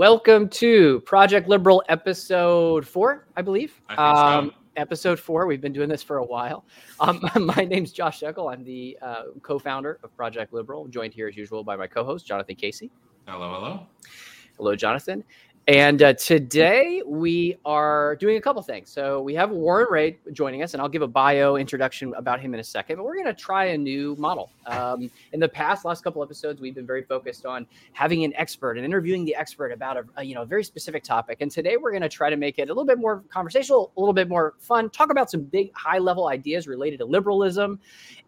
Welcome to Project Liberal episode four, I believe. I think so. um, Episode four. We've been doing this for a while. Um, my name's Josh Shekel. I'm the uh, co-founder of Project Liberal. joined here as usual by my co-host Jonathan Casey. Hello, hello. Hello, Jonathan. And uh, today we are doing a couple things. So we have Warren Rhea joining us, and I'll give a bio introduction about him in a second. But we're going to try a new model. Um, in the past, last couple episodes, we've been very focused on having an expert and interviewing the expert about a, a you know very specific topic. And today we're going to try to make it a little bit more conversational, a little bit more fun. Talk about some big, high level ideas related to liberalism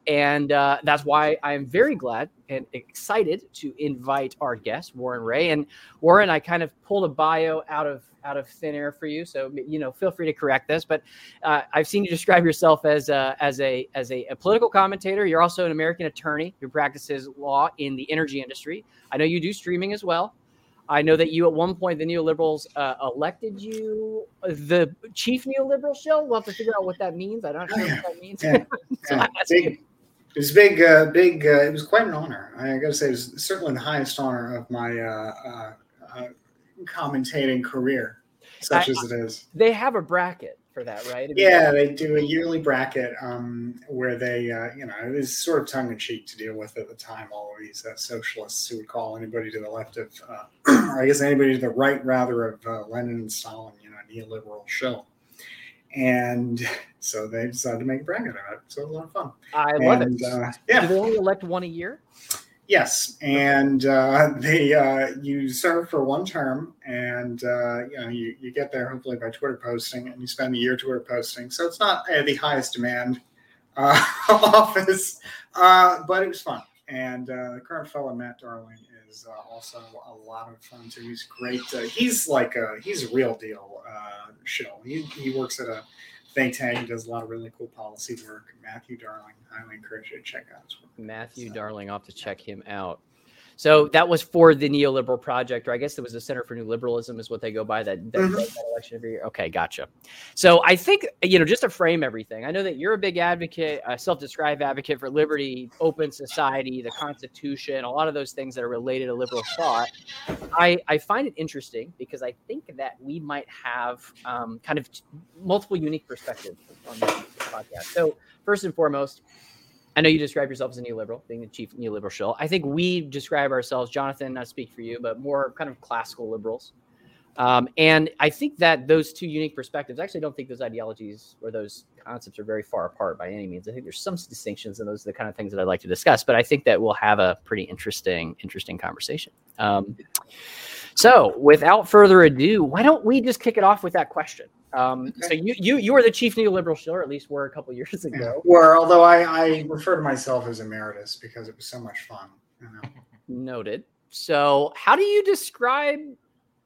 and uh, that's why I'm very glad and excited to invite our guest, Warren Rhea. And Warren, I kind of pulled a bio out of out of thin air for you, so you know, feel free to correct this. But uh, I've seen you describe yourself as a, as a as a, a political commentator. You're also an American attorney who practices law in the energy industry. I know you do streaming as well. I know that you at one point the neoliberals uh, elected you the chief neoliberal shill. We'll have to figure out what that means. I don't sure what that means. Yeah. So Yeah, it was big, uh, big. Uh, it was quite an honor. I got to say, it was certainly the highest honor of my uh, uh, uh, commentating career, such I- as it is. They have a bracket for that, right? I mean, Yeah, they do a yearly bracket um, where they, uh, you know, it was sort of tongue in cheek to deal with at the time. All of these uh, socialists who would call anybody to the left of, uh, or I guess anybody to the right rather of uh, Lenin and Stalin, you know, a neoliberal shill. And so they decided to make a bracket out of it. So it was a lot of fun. I love and, it. Uh, Do yeah. they only elect one a year? Yes, and uh, they uh, you serve for one term, and uh, you know you, you get there hopefully by Twitter posting, and you spend a year Twitter posting. So it's not uh, the highest demand uh, office, uh, but it was fun. And uh, the current fellow Matt Darling is uh, also a lot of fun too. He's great. Uh, he's like a he's a real deal uh, shill. He, he works at a think tank. He does a lot of really cool policy work. Matthew Darling, highly encourage you to check out his work. Matthew So- Darling, I'll have to check him out. So that was for the neoliberal project, or I guess it was the Center for New Liberalism, is what they go by. That, that, Mhm. that election every year. Okay, gotcha. So I think you know, just to frame everything, I know that you're a big advocate, a self-described advocate for liberty, open society, the Constitution, a lot of those things that are related to liberal thought. I I find it interesting because I think that we might have um, kind of multiple unique perspectives on this podcast. So first and foremost, I know you describe yourself as a neoliberal, being the chief neoliberal shill. I think we describe ourselves, Jonathan, not speak for you, but more kind of classical liberals. Um, and I think that those two unique perspectives, I actually don't think those ideologies or those concepts are very far apart by any means. I think there's some distinctions, and those are the kind of things that I'd like to discuss. But I think that we'll have a pretty interesting, interesting conversation. Um, so, without further ado, why don't we just kick it off with that question? Um, So, you you you were the chief neoliberal shill, or at least were a couple years Yeah. ago. Or although I, I refer to myself as emeritus because it was so much fun. You know? Noted. So, how do you describe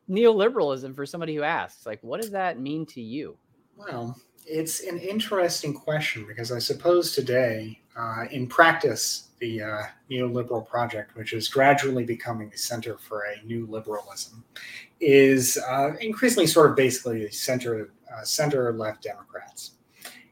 neoliberalism for somebody who asks? Like, what does that mean to you? Well, it's an interesting question because I suppose today, uh, in practice, the uh, neoliberal project, which is gradually becoming the center for a new liberalism, is uh, increasingly sort of basically the center uh, center left Democrats,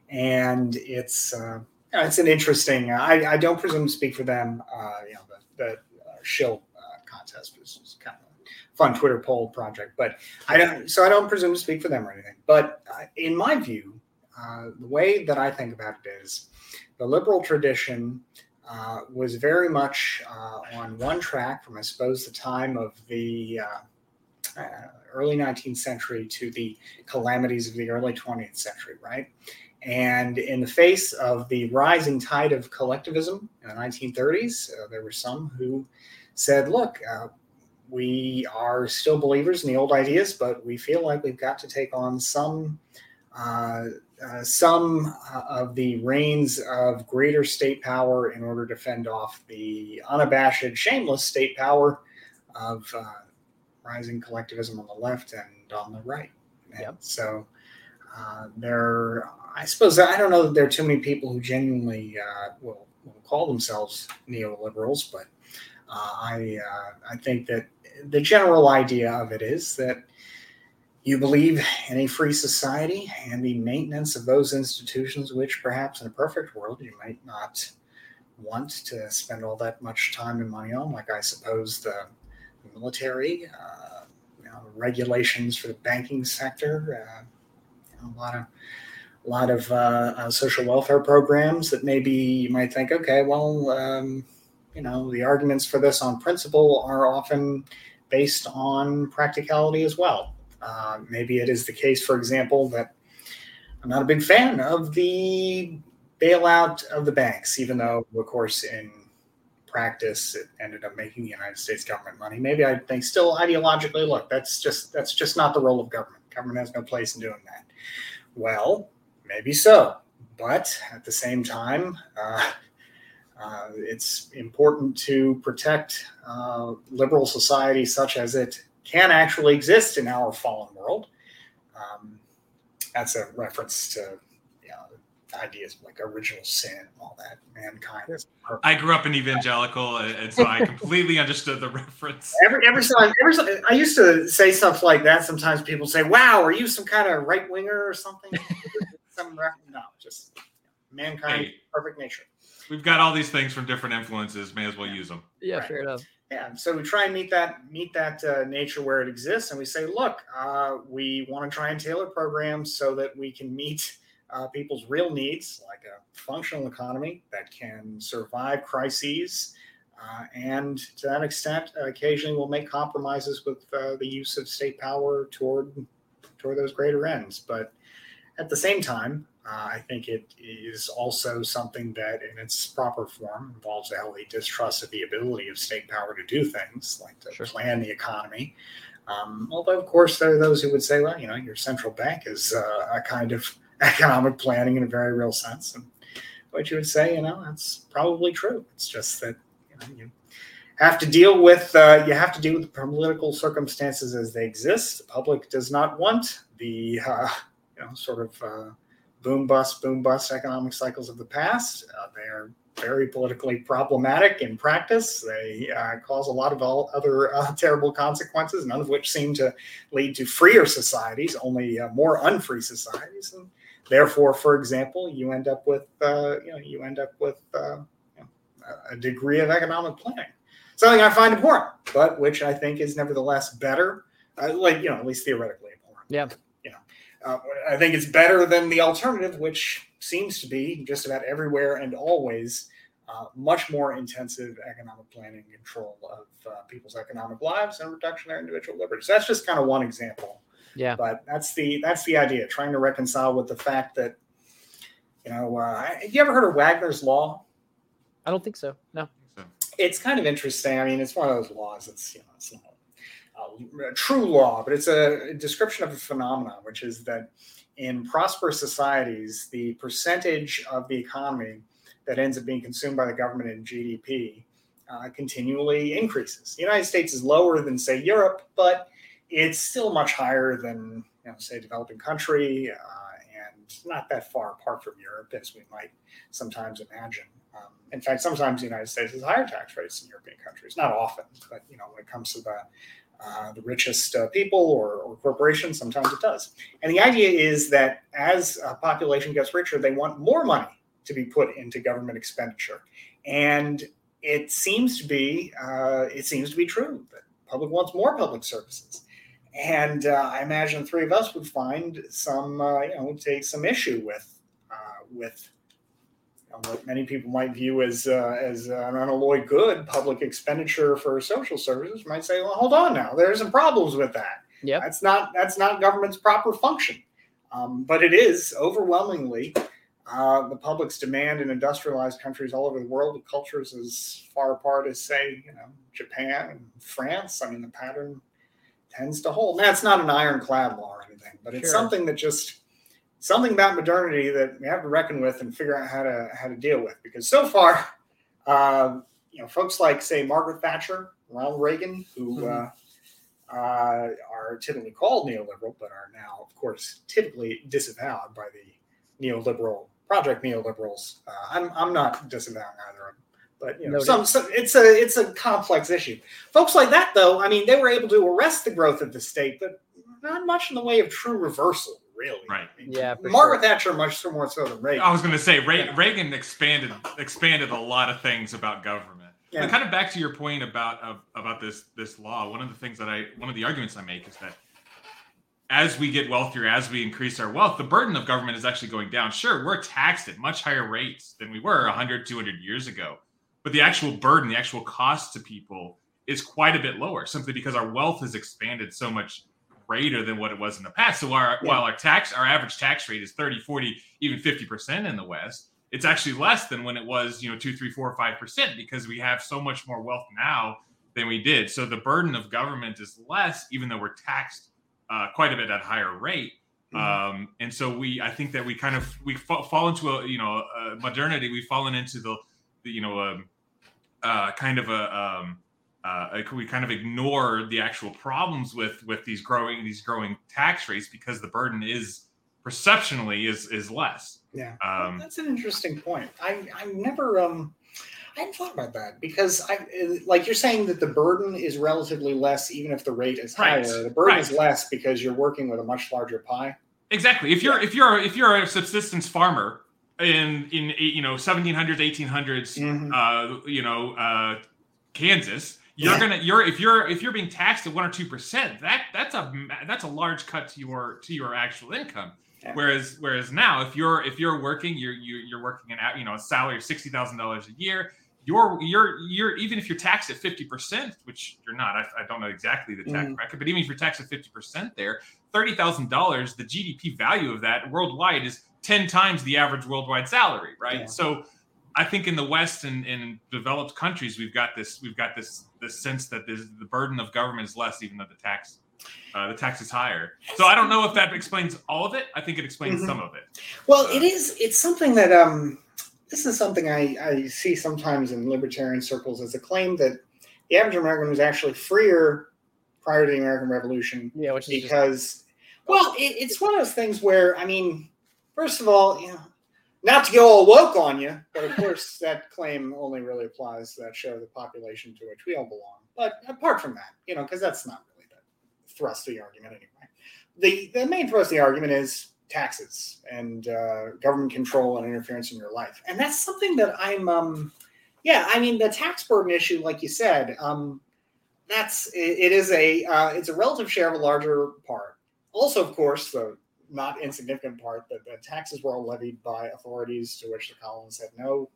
and it's uh, it's an interesting. I, I don't presume to speak for them. Uh, you know, the, the uh, shill uh, contest was, was kind of a fun Twitter poll project, but I don't. So I don't presume to speak for them or anything. But uh, in my view, uh, the way that I think about it is, the liberal tradition uh, was very much uh, on one track from I suppose the time of the uh, uh, early 19th century to the calamities of the early 20th century, right? And in the face of the rising tide of collectivism in the 1930s, uh, there were some who said, look, uh, we are still believers in the old ideas, but we feel like we've got to take on some uh, uh, some uh, of the reins of greater state power in order to fend off the unabashed, shameless state power of uh, rising collectivism on the left and on the right. And Yep. So uh, there, I suppose I don't know that there are too many people who genuinely uh, will, will call themselves neoliberals, but uh, I uh, I think that the general idea of it is that you believe in a free society and the maintenance of those institutions, which perhaps in a perfect world you might not want to spend all that much time and money on, like I suppose the military, uh, you know, regulations for the banking sector, uh, you know, a lot of a lot of uh, uh, social welfare programs that maybe you might think, okay, well, um, you know, the arguments for this on principle are often based on practicality as well. Uh, maybe it is the case, for example, that I'm not a big fan of the bailout of the banks, even though, of course, in practice it ended up making the United States government money. Maybe I think still ideologically, look, that's just that's just not the role of government. Government has no place in doing that. Well, maybe so, but at the same time, uh, uh, it's important to protect uh, liberal society such as it can actually exist in our fallen world. Um, that's a reference to ideas like original sin and all that. Mankind is perfect. I grew up in evangelical, and so I completely understood the reference. Every every time, every time, I used to say stuff like that. Sometimes people say, "Wow, are you some kind of right winger or something?" some no, just mankind, hey, perfect nature. We've got all these things from different influences. May as well use them. Yeah, right. fair enough. Yeah, so we try and meet that meet that uh, nature where it exists, and we say, look, uh, we want to try and tailor programs so that we can meet uh, people's real needs, like a functional economy that can survive crises, uh, and to that extent, occasionally we'll make compromises with uh, the use of state power toward toward those greater ends. But at the same time, uh, I think it is also something that, in its proper form, involves a healthy distrust of the ability of state power to do things like to sure. plan the economy. Um, although, of course, there are those who would say, well, you know, your central bank is uh, a kind of economic planning in a very real sense. And what you would say, you know, that's probably true. It's just that you, know, you have to deal with uh, you have to deal with the political circumstances as they exist. The public does not want the uh, you know sort of uh, boom bust, boom bust economic cycles of the past. Uh, they are very politically problematic in practice. They uh, cause a lot of all other uh, terrible consequences, none of which seem to lead to freer societies, only more unfree societies. And therefore, for example, you end up with uh, you know you end up with uh, you know, a degree of economic planning, something I find important, but which I think is nevertheless better, like you know at least theoretically important. Yeah. Uh, I think it's better than the alternative, which seems to be just about everywhere and always uh, much more intensive economic planning control of uh, people's economic lives and reduction of their individual liberties. That's just kind of one example. Yeah. But that's the that's the idea, trying to reconcile with the fact that you know, uh, have you ever heard of Wagner's law? I don't think so. No. It's kind of interesting. I mean, it's one of those laws. It's you know, it's not uh, true law, but it's a description of a phenomenon, which is that in prosperous societies, the percentage of the economy that ends up being consumed by the government in GDP uh, continually increases. The United States is lower than, say, Europe, but it's still much higher than, you know, say, developing country, uh, and not that far apart from Europe as we might sometimes imagine. Um, in fact, sometimes the United States has higher tax rates than European countries. Not often, but you know, when it comes to the uh, the richest uh, people or, or, corporations. Sometimes it does. And the idea is that as a population gets richer, they want more money to be put into government expenditure. And it seems to be uh, it seems to be true that public wants more public services. And uh, I imagine three of us would find some uh, you know take some issue with with what many people might view as uh, as an unalloyed good, public expenditure for social services, might say, "Well, hold on now. There's some problems with that. Yeah, that's not that's not government's proper function." Um, but it is overwhelmingly uh, the public's demand in industrialized countries all over the world, with cultures as far apart as, say, you know, Japan and France. I mean, the pattern tends to hold. That's not an ironclad law or anything, but it's sure. something that just something about modernity that we have to reckon with and figure out how to how to deal with. Because so far, uh, you know, folks like say Margaret Thatcher, Ronald Reagan, who mm-hmm. uh, uh, are typically called neoliberal, but are now, of course, typically disavowed by the neoliberal project neoliberals. Uh, I'm I'm not disavowing either of them. But you know, some, some, it's a it's a complex issue. Folks like that, though, I mean, they were able to arrest the growth of the state, but not much in the way of true reversal really. Right. Yeah. Margaret sure. Thatcher much more so than Reagan. I was going to say Re- yeah. Reagan expanded expanded a lot of things about government. Yeah. But kind of back to your point about of, about this this law. One of the things that I one of the arguments I make is that as we get wealthier, as we increase our wealth, the burden of government is actually going down. Sure, we're taxed at much higher rates than we were 100, 200 years ago, but the actual burden, the actual cost to people is quite a bit lower simply because our wealth has expanded so much greater than what it was in the past. So our, yeah. while our tax, our average tax rate is 30, 40, even 50% in the West, it's actually less than when it was, you know, two, three, four, five percent because we have so much more wealth now than we did. So the burden of government is less, even though we're taxed uh, quite a bit at a higher rate. Mm-hmm. Um, and so we, I think that we kind of we fall into a you know a modernity. We've fallen into the, the you know um, uh, kind of a um, uh, we kind of ignore the actual problems with with these growing these growing tax rates because the burden is perceptionally is is less. Yeah, um, that's an interesting point. I I never um I hadn't thought about that because I like you're saying that the burden is relatively less even if the rate is higher. Right. The burden right. is less because you're working with a much larger pie. Exactly. If you're yeah. if you're if you're a subsistence farmer in in you know 1700s 1800s mm-hmm. uh you know uh Kansas you're yeah. gonna you're if you're if you're being taxed at one or two percent that that's a that's a large cut to your to your actual income yeah. whereas whereas now if you're if you're working you're you're, you're working an you know a salary of sixty thousand dollars a year you're you're you're even if you're taxed at 50% which you're not i, I don't know exactly the tax mm. bracket but even if you're taxed at 50% there $30000 the gdp value of that worldwide is 10 times the average worldwide salary right yeah. so I think in the West and in developed countries, we've got this we've got this this sense that the burden of government is less, even though the tax uh, the tax is higher. So I don't know if that explains all of it. I think it explains mm-hmm. some of it. Well, uh, it is. It's something that um, this is something I, I see sometimes in libertarian circles as a claim that the average American was actually freer prior to the American Revolution. Yeah, which is because just... well, it, it's one of those things where I mean, first of all, you know not to go all woke on you, but of course that claim only really applies to that share of the population to which we all belong. But apart from that, you know, because that's not really the thrust of the argument anyway. The the main thrust of the argument is taxes and uh, government control and interference in your life, and that's something that I'm. Um, yeah, I mean the tax burden issue, like you said, um, that's it, it is a uh, it's a relative share of a larger part. Also, of course, the not insignificant part that the taxes were all levied by authorities to which the colonists had no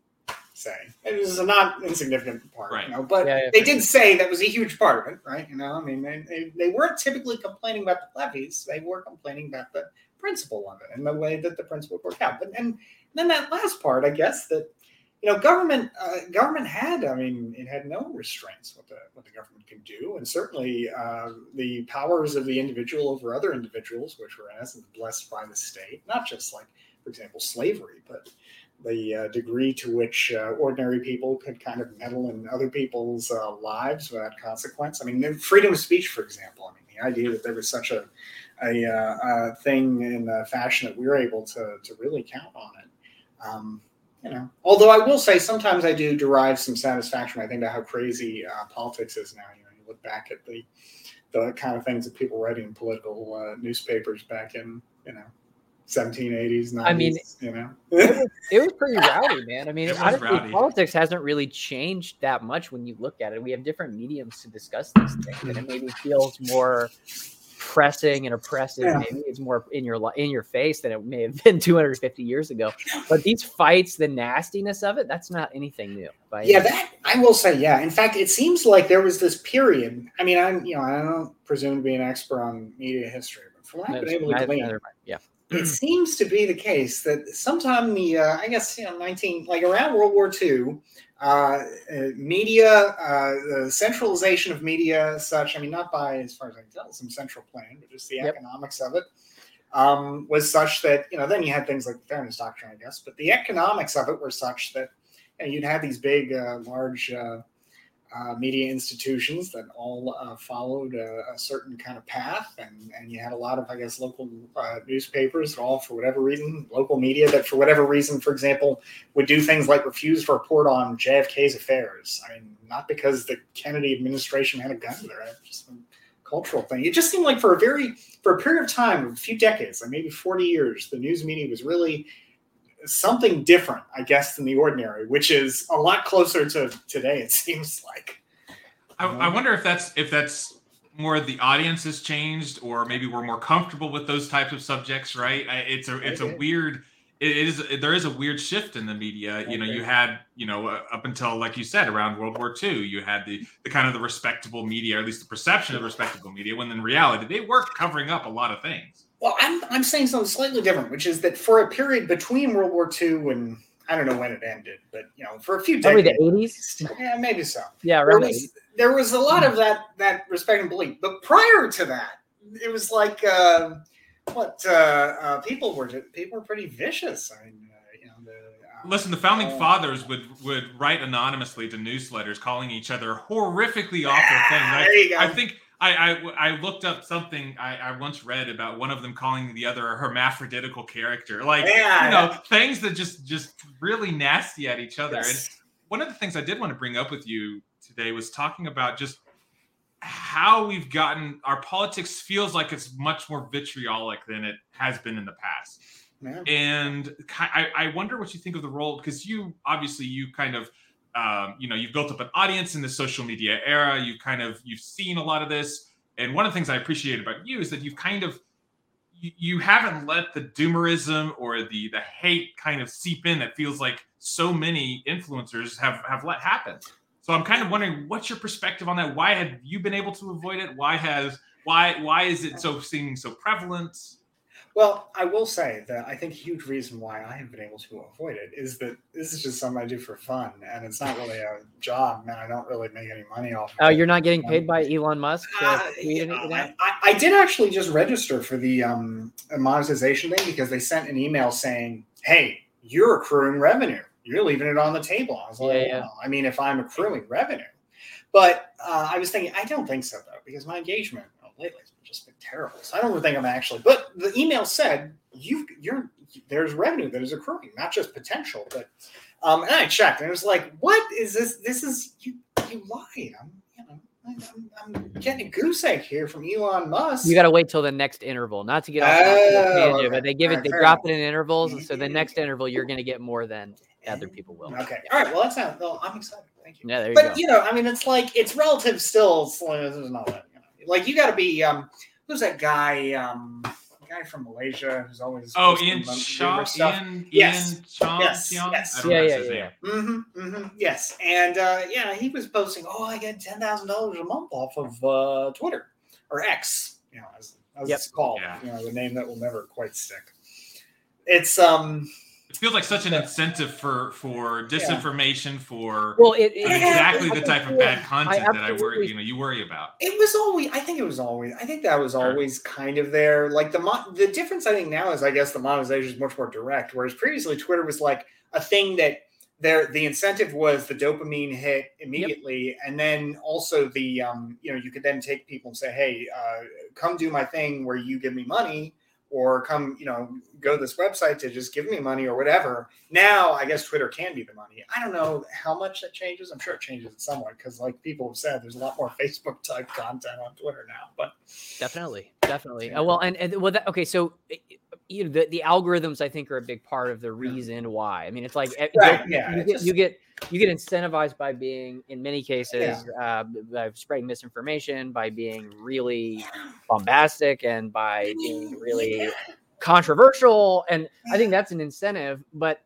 say. It is a not insignificant part, right. you know, but yeah, yeah, they did say that was a huge part of it, right? You know, I mean, they, they, they weren't typically complaining about the levies; they were complaining about the principle of it and the way that the principle worked out. But and then that last part, I guess that you know, government uh, government had, I mean, it had no restraints what the what the government can do, and certainly uh, the powers of the individual over other individuals, which were essence blessed by the state, not just like, for example, slavery, but the uh, degree to which uh, ordinary people could kind of meddle in other people's uh, lives without consequence. I mean, freedom of speech, for example. I mean, the idea that there was such a a, uh, a thing in the fashion that we were able to to really count on it. Um, you know, although I will say sometimes I do derive some satisfaction. I think about how crazy uh, politics is now. You know, you look back at the the kind of things that people writing in political uh, newspapers back in you know 1780s 90s, i mean you know it, was, it was pretty rowdy man i mean honestly, politics hasn't really changed that much when you look at it we have different mediums to discuss these things and it maybe feels more pressing and oppressive. Yeah. Maybe it's more in your in your face than it may have been 250 years ago. But these fights, the nastiness of it, that's not anything new. yeah, that I will say. Yeah, in fact, it seems like there was this period. I mean, I'm you know I don't presume to be an expert on media history, but from what I've been able to glean, yeah. It seems to be the case that sometime the uh, I guess you know 19 like around World War II, uh, media, uh, the centralization of media, such, I mean, not by, as far as I can tell, some central plan, but just the yep. economics of it, um, was such that, you know, then you had things like the fairness doctrine, I guess, but the economics of it were such that you know, you'd have these big, uh, large uh, media institutions that all uh, followed a, a, certain kind of path, and, and you had a lot of, I guess, local uh, newspapers that all, for whatever reason, local media that, for whatever reason, for example, would do things like refuse to report on JFK's affairs. I mean, not because the Kennedy administration had a gun there, just a cultural thing. It just seemed like for a very, for a period of time, a few decades, like maybe 40 years, the news media was really something different, I guess, than the ordinary, which is a lot closer to today. It seems like. I, I wonder if that's if that's more the audience has changed, or maybe we're more comfortable with those types of subjects, right? It's a it's a weird it is there is a weird shift in the media. You know, you had you know uh, up until like you said around World War II, you had the the kind of the respectable media, or at least the perception of respectable media, when in reality they were covering up a lot of things. Well, I'm I'm saying something slightly different, which is that for a period between World War II and I don't know when it ended, but you know, for a few Probably decades, the eighties. yeah, maybe so. Yeah, There around was, there was a lot of that that respect and belief, but prior to that, it was like uh, what uh, uh, people were people were pretty vicious. I mean, uh, you know, the uh, Listen, the founding uh, fathers would would write anonymously to newsletters, calling each other horrifically awful Ah, things. there you go. I, I think I, I I looked up something I, I once read about one of them calling the other a hermaphroditical character, like Yeah, you know things that just just really nasty at each other. And one of the things I did want to bring up with you today was talking about just how we've gotten our politics feels like it's much more vitriolic than it has been in the past. And I, I wonder what you think of the role because you obviously you kind of um, you know you've built up an audience in the social media era. You've kind of you've seen a lot of this. And one of the things i appreciate about you is that you've kind of you, you haven't let the doomerism or the the hate kind of seep in that feels like so many influencers have have let happen. So i'm kind of wondering what's your perspective on that? Why have you been able to avoid it? Why has why why is it so seeming so prevalent Well, I will say that I think a huge reason why I have been able to avoid it is that this is just something I do for fun, and it's not really a job. Man, I don't really make any money off. of Oh, it. you're not getting paid by Elon Musk? to Uh, you know. I, I- did actually just register for the um, monetization thing because they sent an email saying, "Hey, you're accruing revenue. You're leaving it on the table." I was like, Yeah, yeah. well, I mean, if I'm accruing revenue, but uh, I was thinking, I don't think so though, because my engagement lately has just been terrible. So I don't think I'm actually. But the email said you you're there's revenue that is accruing, not just potential, but. Um, and I checked, and it was like, "What is this? This is you. You lied. I'm, you know, I'm, I'm getting a goose egg here from Elon Musk. You got to wait till the next interval, not to get off Oh, tangent, okay. but they give it, Alright, they drop enough. it in intervals. and So the Yeah. next interval, you're going to get more than other people will. Okay. All right. Well, that's not. Well, I'm excited. Thank you. Yeah, there you but go. you know, I mean, it's like it's relative still. This is not that. You know, like you got to be. Um, who's that guy? Um, guy from Malaysia who's always. Oh, Ian about Shaw. Ian, Yes. Ian Cheong, Yes, Tiong? yes. I don't Yeah, know yeah, his yeah, name. yeah. Mm-hmm, mm-hmm, yes, and uh, yeah, he was posting. Oh, I get ten thousand dollars a month off of uh, Twitter or X. You know, as, as Yep. it's called. Yeah. You know, the name that will never quite stick. It's um. It feels like such an incentive for for disinformation, for Well, it, it- exactly I the type of bad content that I worry, you know, you worry about. It was always. I think it was always. I think that was Sure. always kind of there. Like the mo- the difference I think now is I guess the monetization is much more direct. Whereas previously Twitter was like a thing that there the incentive was the dopamine hit immediately, and then also the um you know you could then take people and say hey uh, come do my thing where you give me money or come you know go to this website to just give me money or whatever. Now I guess Twitter can be the money. I don't know how much that changes. I'm sure it changes it somewhat because like people have said, there's a lot more Facebook type content on Twitter now. But Definitely, definitely. Uh, well, and, and well, that, okay, so you know the, the algorithms I think are a big part of the reason why. I mean, it's like eh, Right, you- yeah, you get just- you get you get incentivized by being, in many cases, uh, by spreading misinformation, by being really bombastic, and by being really controversial. And I think that's an incentive. But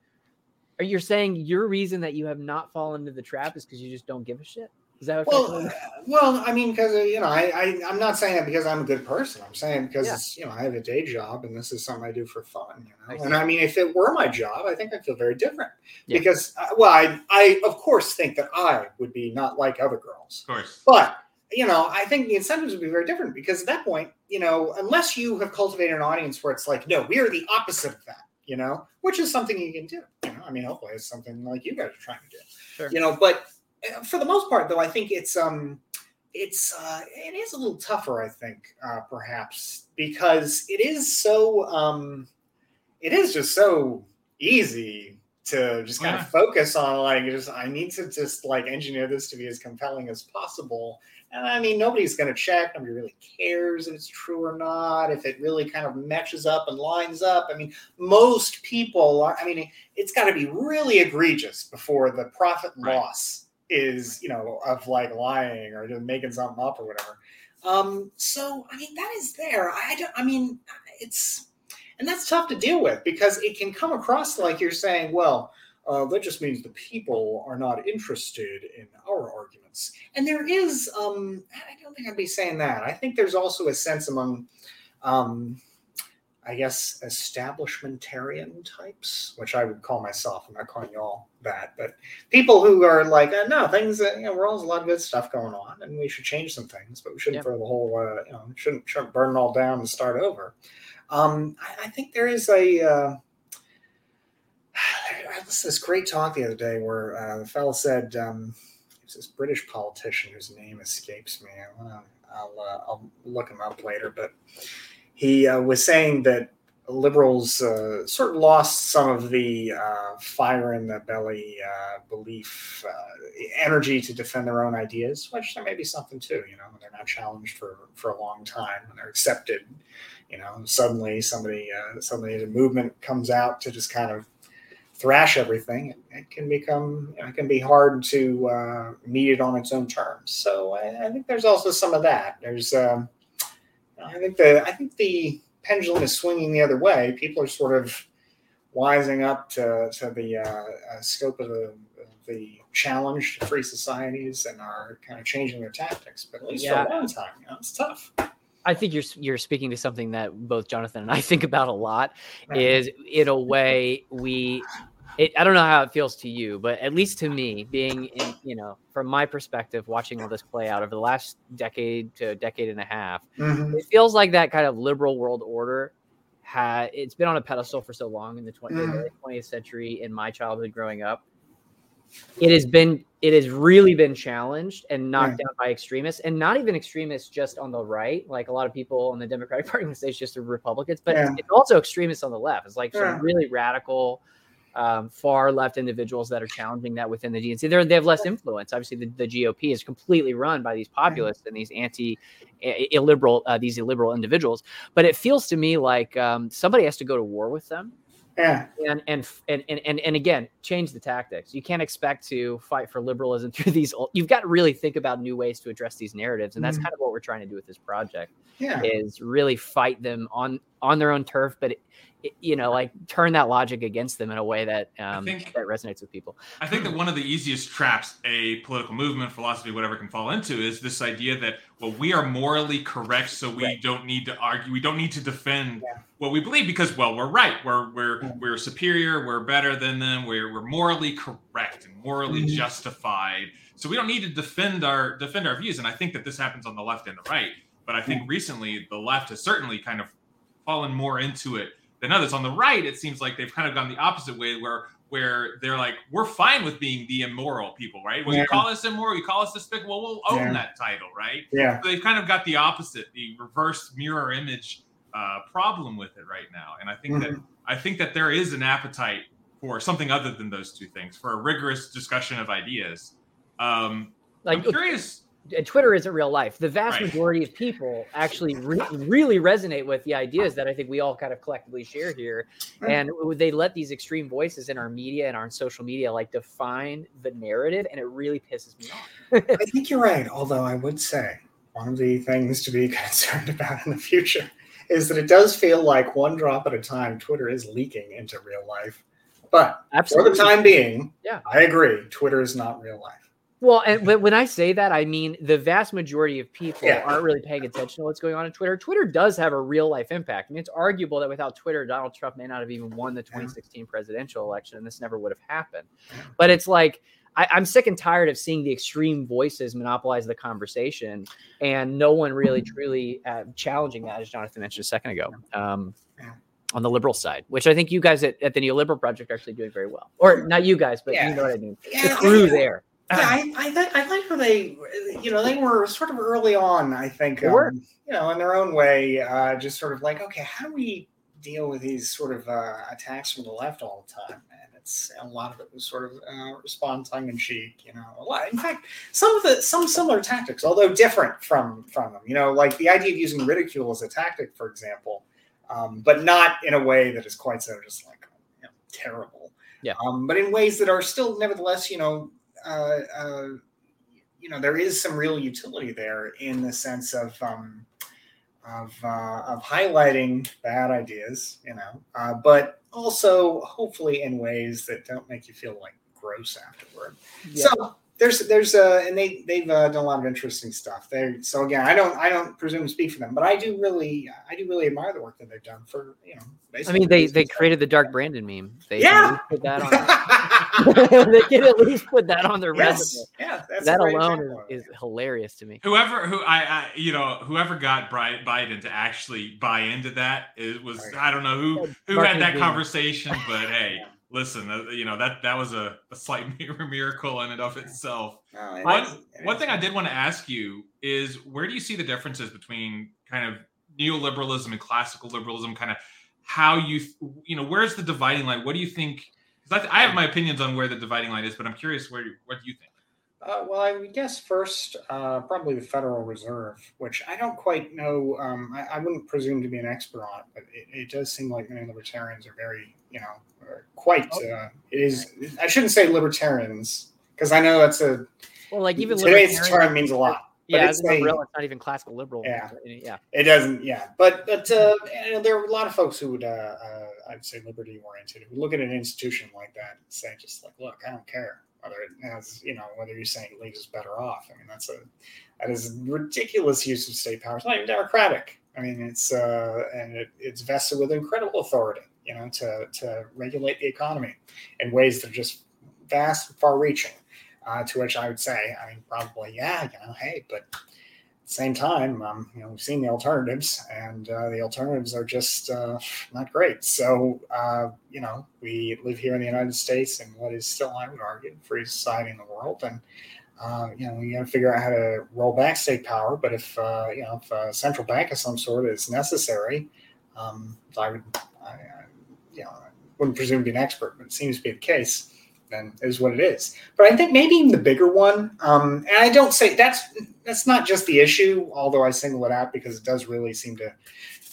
are you saying your reason that you have not fallen into the trap is because you just don't give a shit? Is that well, uh, well, I mean, because you know, I, I I'm not saying that because I'm a good person. I'm saying because Yeah. you know I have a day job and this is something I do for fun. You know, see. and I mean, if it were my job, I think I'd feel very different. Yeah. Because uh, well, I I of course think that I would be not like other girls. Of course. But you know, I think the incentives would be very different because at that point, you know, unless you have cultivated an audience where it's like, no, we are the opposite of that, you know, which is something you can do. You know, I mean, hopefully it's something like you guys are trying to do. Sure. You know, but uh, for the most part, though, I think it's um, it's uh, it is a little tougher, I think, uh, perhaps because it is so um, it is just so easy to just kind Yeah. of focus on like just I need to just like engineer this to be as compelling as possible. And I mean, nobody's going to check. Nobody really cares if it's true or not. If it really kind of matches up and lines up. I mean, most people are. I mean, it's got to be really egregious before the profit and Right. loss is, you know, of like lying or just making something up or whatever. Um, so I mean, that is there. I don't. I mean, it's and that's tough to deal with because it can come across like you're saying, well, uh, that just means the people are not interested in our arguments. And there is, um, I don't think I'd be saying that. I think there's also a sense among, um, I guess, establishmentarian types, which I would call myself. I'm not calling y'all that, but people who are like, uh, no, things, uh, you know, we're always a lot of good stuff going on, and we should change some things, but we shouldn't Yep. throw the whole, uh, you know, shouldn't, shouldn't burn it all down and start over. Um, I, I think there is a. Uh, I listened to this great talk the other day where uh, the fellow said, um, it was this British politician whose name escapes me. I wanna, I'll, uh, I'll look him up later, but he uh, was saying that liberals uh, sort of lost some of the uh, fire in the belly uh, belief, uh, energy to defend their own ideas, which there may be something too. You know, when they're not challenged for for a long time and they're accepted. You know, suddenly somebody uh, suddenly a movement comes out to just kind of thrash everything. It, it can become it can be hard to meet it on its own terms. So I, I think there's also some of that. There's um, I think the I think the pendulum is swinging the other way. People are sort of wising up to, to the uh, uh, scope of the, of the challenge to free societies and are kind of changing their tactics. But at least Yeah. for a long time, you know, it's tough. I think you're you're speaking to something that both Jonathan and I think about a lot. Right. Is in a way we. It, I don't know how it feels to you, but at least to me, being in, you know, from my perspective, watching all this play out over the last decade to decade and a half, Mhm. it feels like that kind of liberal world order had it's been on a pedestal for so long in the 20th, Mhm. 20th century in my childhood growing up it has been it has really been challenged and knocked down by extremists and not even extremists just on the right like a lot of people in the democratic party would say it's just the republicans but Yeah. it's also extremists on the left it's like Yeah. some really radical um, far left individuals that are challenging that within the DNC. They're, they have less influence. Obviously, the, the GOP is completely run by these populists and these anti illiberal uh, these illiberal individuals. But it feels to me like um, somebody has to go to war with them Yeah. and and and and and, and again change the tactics you can't expect to fight for liberalism through these old, you've got to really think about new ways to address these narratives and that's Mhm. kind of what we're trying to do with this project Yeah. is really fight them on on their own turf but you know like turn that logic against them in a way that um think- that resonates with people I think that one of the easiest traps a political movement, philosophy, whatever can fall into is this idea that, well, we are morally correct, so we Right. don't need to argue, we don't need to defend Yeah. what we believe because, well, we're right, we're we're Yeah. we're superior, we're better than them, we're we're morally correct and morally Mhm. justified, so we don't need to defend our defend our views. And I think that this happens on the left and the right, but I think recently the left has certainly kind of fallen more into it than others. On the right, it seems like they've kind of gone the opposite way, where where they're like, we're fine with being the immoral people, right? When Yeah. you call us immoral, you call us despicable, well we'll own Yeah. that title, right? Yeah. So they've kind of got the opposite, the reverse mirror image uh, problem with it right now. And I think that Mhm. I think that there is an appetite for something other than those two things, for a rigorous discussion of ideas. Um, like I'm curious. Twitter isn't real life. The vast Right. majority of people actually re- really resonate with the ideas that I think we all kind of collectively share here, Right. and they let these extreme voices in our media and our social media like define the narrative, and it really pisses me off. I think you're right. Although I would say one of the things to be concerned about in the future is that it does feel like one drop at a time, Twitter is leaking into real life. But for the time being, Yeah. I agree. Twitter is not real life. Well, and when I say that, I mean the vast majority of people Yeah. aren't really paying attention to what's going on in Twitter. Twitter does have a real life impact. I mean, it's arguable that without Twitter, Donald Trump may not have even won the 2016 presidential election, and this never would have happened. But it's like I, I'm sick and tired of seeing the extreme voices monopolize the conversation, and no one really truly uh, challenging that, as Jonathan mentioned a second ago. Um, on the liberal side, which I think you guys at, at the Neoliberal Project are actually doing very well, or not you guys, but Yeah. you know what I mean. The Yeah, crew there. Yeah, I, I, th- I like how they, you know, they were sort of early on, I think, um, you know, in their own way, uh, just sort of like, okay, how do we deal with these sort of uh, attacks from the left all the time? And it's a lot of it was sort of uh, respond tongue in cheek, you know. A lot, in fact, some of the some similar tactics, although different from from them, you know, like the idea of using ridicule as a tactic, for example, um, but not in a way that is quite so just like you know, terrible. Yeah. Um, but in ways that are still, nevertheless, you know, uh, uh, you know there is some real utility there in the sense of um, of uh, of highlighting bad ideas, you know, uh, but also hopefully in ways that don't make you feel like gross afterward. Yeah. So there's there's uh and they they've uh, done a lot of interesting stuff. They so again I don't I don't presume to speak for them, but I do really I do really admire the work that they've done for you know. I mean, they they stuff. created the Dark Brandon meme. They Yeah. put that on. they can at least put that on their resume. yes, yeah, that's That alone example of is, hilarious to me. Whoever who I, I you know whoever got Bri- Biden to actually buy into that it was Oh, yeah. I don't know who who Martin had that Luther. conversation but hey Yeah. listen uh, you know that that was a, a slight miracle in and of itself. No, it One is- it one is. thing I did want to ask you is where do you see the differences between kind of neoliberalism and classical liberalism? Kind of how you you know where's the dividing line? What do you think? Because I, I have my opinions on where the dividing line is, but I'm curious where you- what do you think? Uh, well, I would guess first, uh, probably the Federal Reserve, which I don't quite know. Um, I, I wouldn't presume to be an expert on it, but it, it does seem like many libertarians are very, you know, quite. Uh, it is. I shouldn't say libertarians because I know that's a Well, like even today's term means a lot. Yeah, it's a- umbrella, it's not even classical liberal. Yeah. yeah. It doesn't, yeah. But but uh, you there are a lot of folks who would, uh, uh, I'd say, liberty oriented, who look at an institution like that and say, just like, look, I don't care whether it has, you know, whether you're saying leaves is better off. I mean, that's a that is a ridiculous use of state power. It's not even democratic. I mean, it's uh, and it, it's vested with incredible authority, you know, to to regulate the economy in ways that are just vast and far-reaching. Uh, to which I would say, I mean, probably, yeah, you know, hey, but same time, um, you know, we've seen the alternatives, and uh, the alternatives are just uh, not great. So, uh, you know, we live here in the United States and what is still, I would argue, free society in the world, and uh, you know, we got to figure out how to roll back state power. But if uh, you know, if a central bank of some sort is necessary, um, I would, I, I, you know, I wouldn't presume to be an expert, but it seems to be the case. Then is what it is. But I think maybe even the bigger one, um, and I don't say that's that's not just the issue, although I single it out because it does really seem to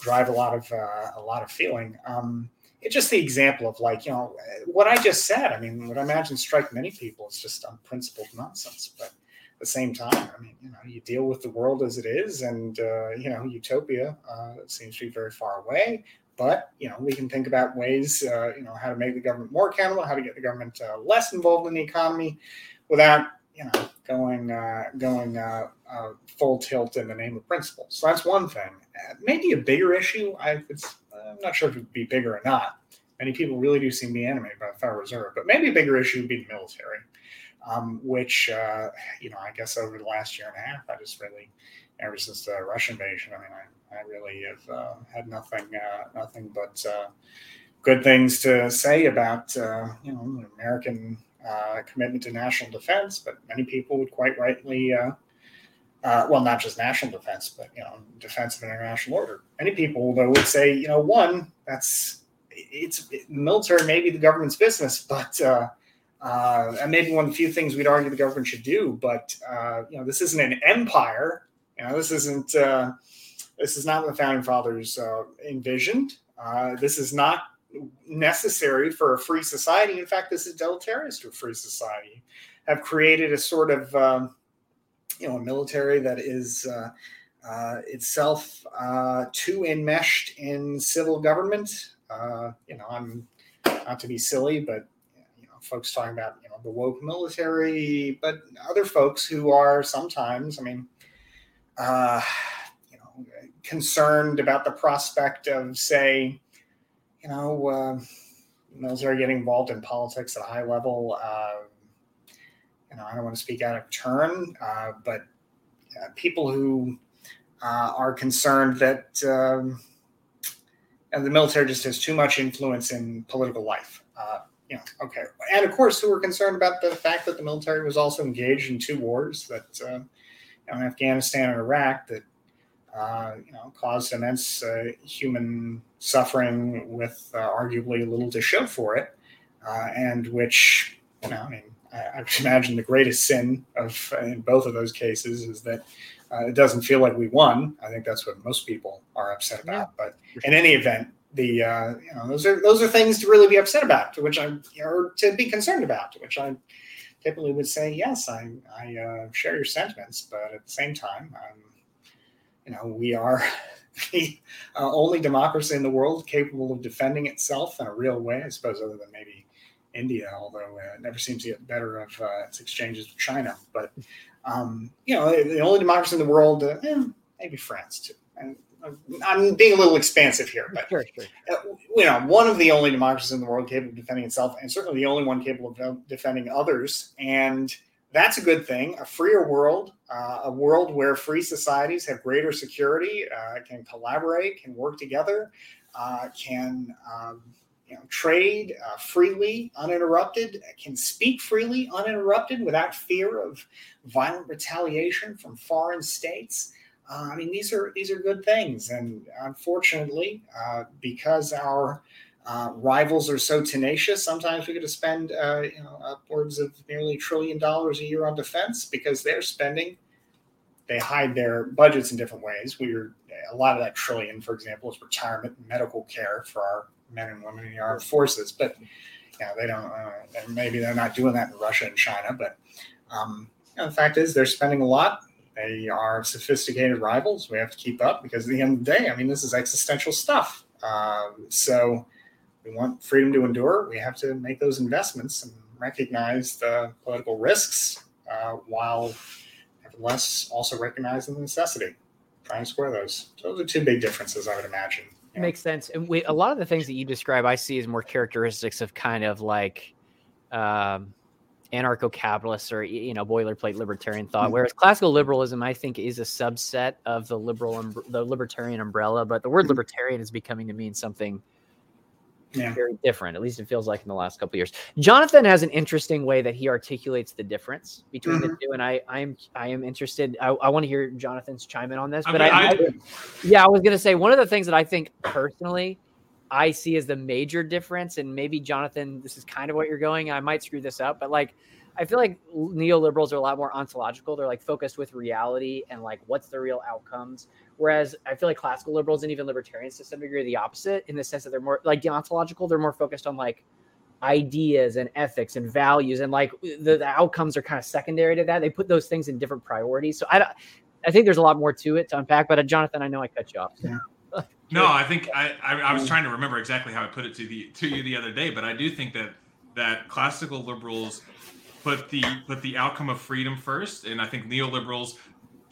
drive a lot of uh, a lot of feeling. Um, it's just the example of like you know what I just said. I mean, what I imagine strike many people is just unprincipled nonsense. But at the same time, I mean, you know, you deal with the world as it is, and uh, you know, utopia uh, seems to be very far away. But you know, we can think about ways, uh, you know, how to make the government more accountable, how to get the government uh, less involved in the economy, without you know going uh, going uh, uh, full tilt in the name of principle. So that's one thing. Uh, maybe a bigger issue. I, I'm not sure if it would be bigger or not. Many people really do seem to be animated by the Federal Reserve, but maybe a bigger issue would be the military, um, which uh, you know I guess over the last year and a half, I just really, ever since the Russian invasion, I mean, I, I really have uh, had nothing nothing but good things to say about you know American uh, commitment to national defense, but many people would quite rightly, uh, uh, well, not just national defense, but you know, defense of international order. Many people, though, would say, you know, one, that's it's it, military may be the government's business, but uh, uh, and maybe one of the few things we'd argue the government should do. But uh, you know, this isn't an empire. You know, this isn't uh, this is not what the founding fathers envisioned. Uh, this is not necessary for a free society. In fact, this is deleterious to a free society. Have created a sort of um, you know a military that is uh, uh, itself uh, too enmeshed in civil government. Uh, you know, I'm not to be silly, but you know, folks talking about you know the woke military, but other folks who are sometimes, I mean, uh, you know, concerned about the prospect of, say, you know, uh, are getting involved in politics at a high level. Uh, you know, I don't want to speak out of turn, uh, but uh, people who uh, are concerned that um, the military just has too much influence in political life. Uh, you know, okay, and of course, who are concerned about the fact that the military was also engaged in two wars that, you in Afghanistan and Iraq, that uh, you know caused immense uh, human suffering with uh, arguably little to show for it, uh, and which you know, I mean, I, I would imagine the greatest sin of in both of those cases is that uh, it doesn't feel like we won. I think that's what most people are upset about. But in any event, the uh, you know those are those are things to really be upset about, to which I or to be concerned about, to which I typically would say, yes, I, I uh, share your sentiments, but at the same time, um, you know, we are the uh, only democracy in the world capable of defending itself in a real way, I suppose, other than maybe India, although uh, it never seems to get better of uh, its exchanges with China. But, um, you know, the only democracy in the world, uh, eh, maybe France too. And I'm being a little expansive here, but sure, sure. Uh, you know, one of the only democracies in the world capable of defending itself, and certainly the only one capable of defending others. And that's a good thing. A freer world, uh, a world where free societies have greater security, uh, can collaborate, can work together, uh, can um, you know, trade uh, freely, uninterrupted, can speak freely, uninterrupted, without fear of violent retaliation from foreign states. Uh, I mean, these are these are good things, and unfortunately, uh, because our uh, rivals are so tenacious, sometimes we get to spend uh, you know upwards of nearly a trillion dollars a year on defense because they're spending. They hide their budgets in different ways. We're a lot of that trillion, for example, is retirement and medical care for our men and women in the armed forces. But know, they don't. Uh, maybe they're not doing that in Russia and China. But um, you know, the fact is, they're spending a lot they are sophisticated rivals. We have to keep up because at the end of the day, I mean, this is existential stuff. Um, so we want freedom to endure. We have to make those investments and recognize the political risks uh, while nevertheless also recognizing the necessity. Trying to square those. So those are two big differences, I would imagine. Yeah. Makes sense. And we, a lot of the things that you describe, I see as more characteristics of kind of like um, anarcho-capitalists or you know boilerplate libertarian thought mm-hmm. whereas classical liberalism i think is a subset of the liberal um, the libertarian umbrella but the word mm-hmm. libertarian is becoming to mean something yeah. very different at least it feels like in the last couple years jonathan has an interesting way that he articulates the difference between mm-hmm. the two and i i'm i am interested i, I want to hear jonathan's chime in on this but I, I, I yeah i was going to say one of the things that i think personally I see as the major difference, and maybe Jonathan, this is kind of what you're going. I might screw this up, but like I feel like neoliberals are a lot more ontological. They're like focused with reality and like what's the real outcomes. Whereas I feel like classical liberals and even libertarians to some degree are the opposite in the sense that they're more like deontological. They're more focused on like ideas and ethics and values and like the, the outcomes are kind of secondary to that. They put those things in different priorities. So I, I think there's a lot more to it to unpack. But uh, Jonathan, I know I cut you off. Yeah. No, I think I, I, I was trying to remember exactly how I put it to the to you the other day, but I do think that that classical liberals put the put the outcome of freedom first, and I think neoliberals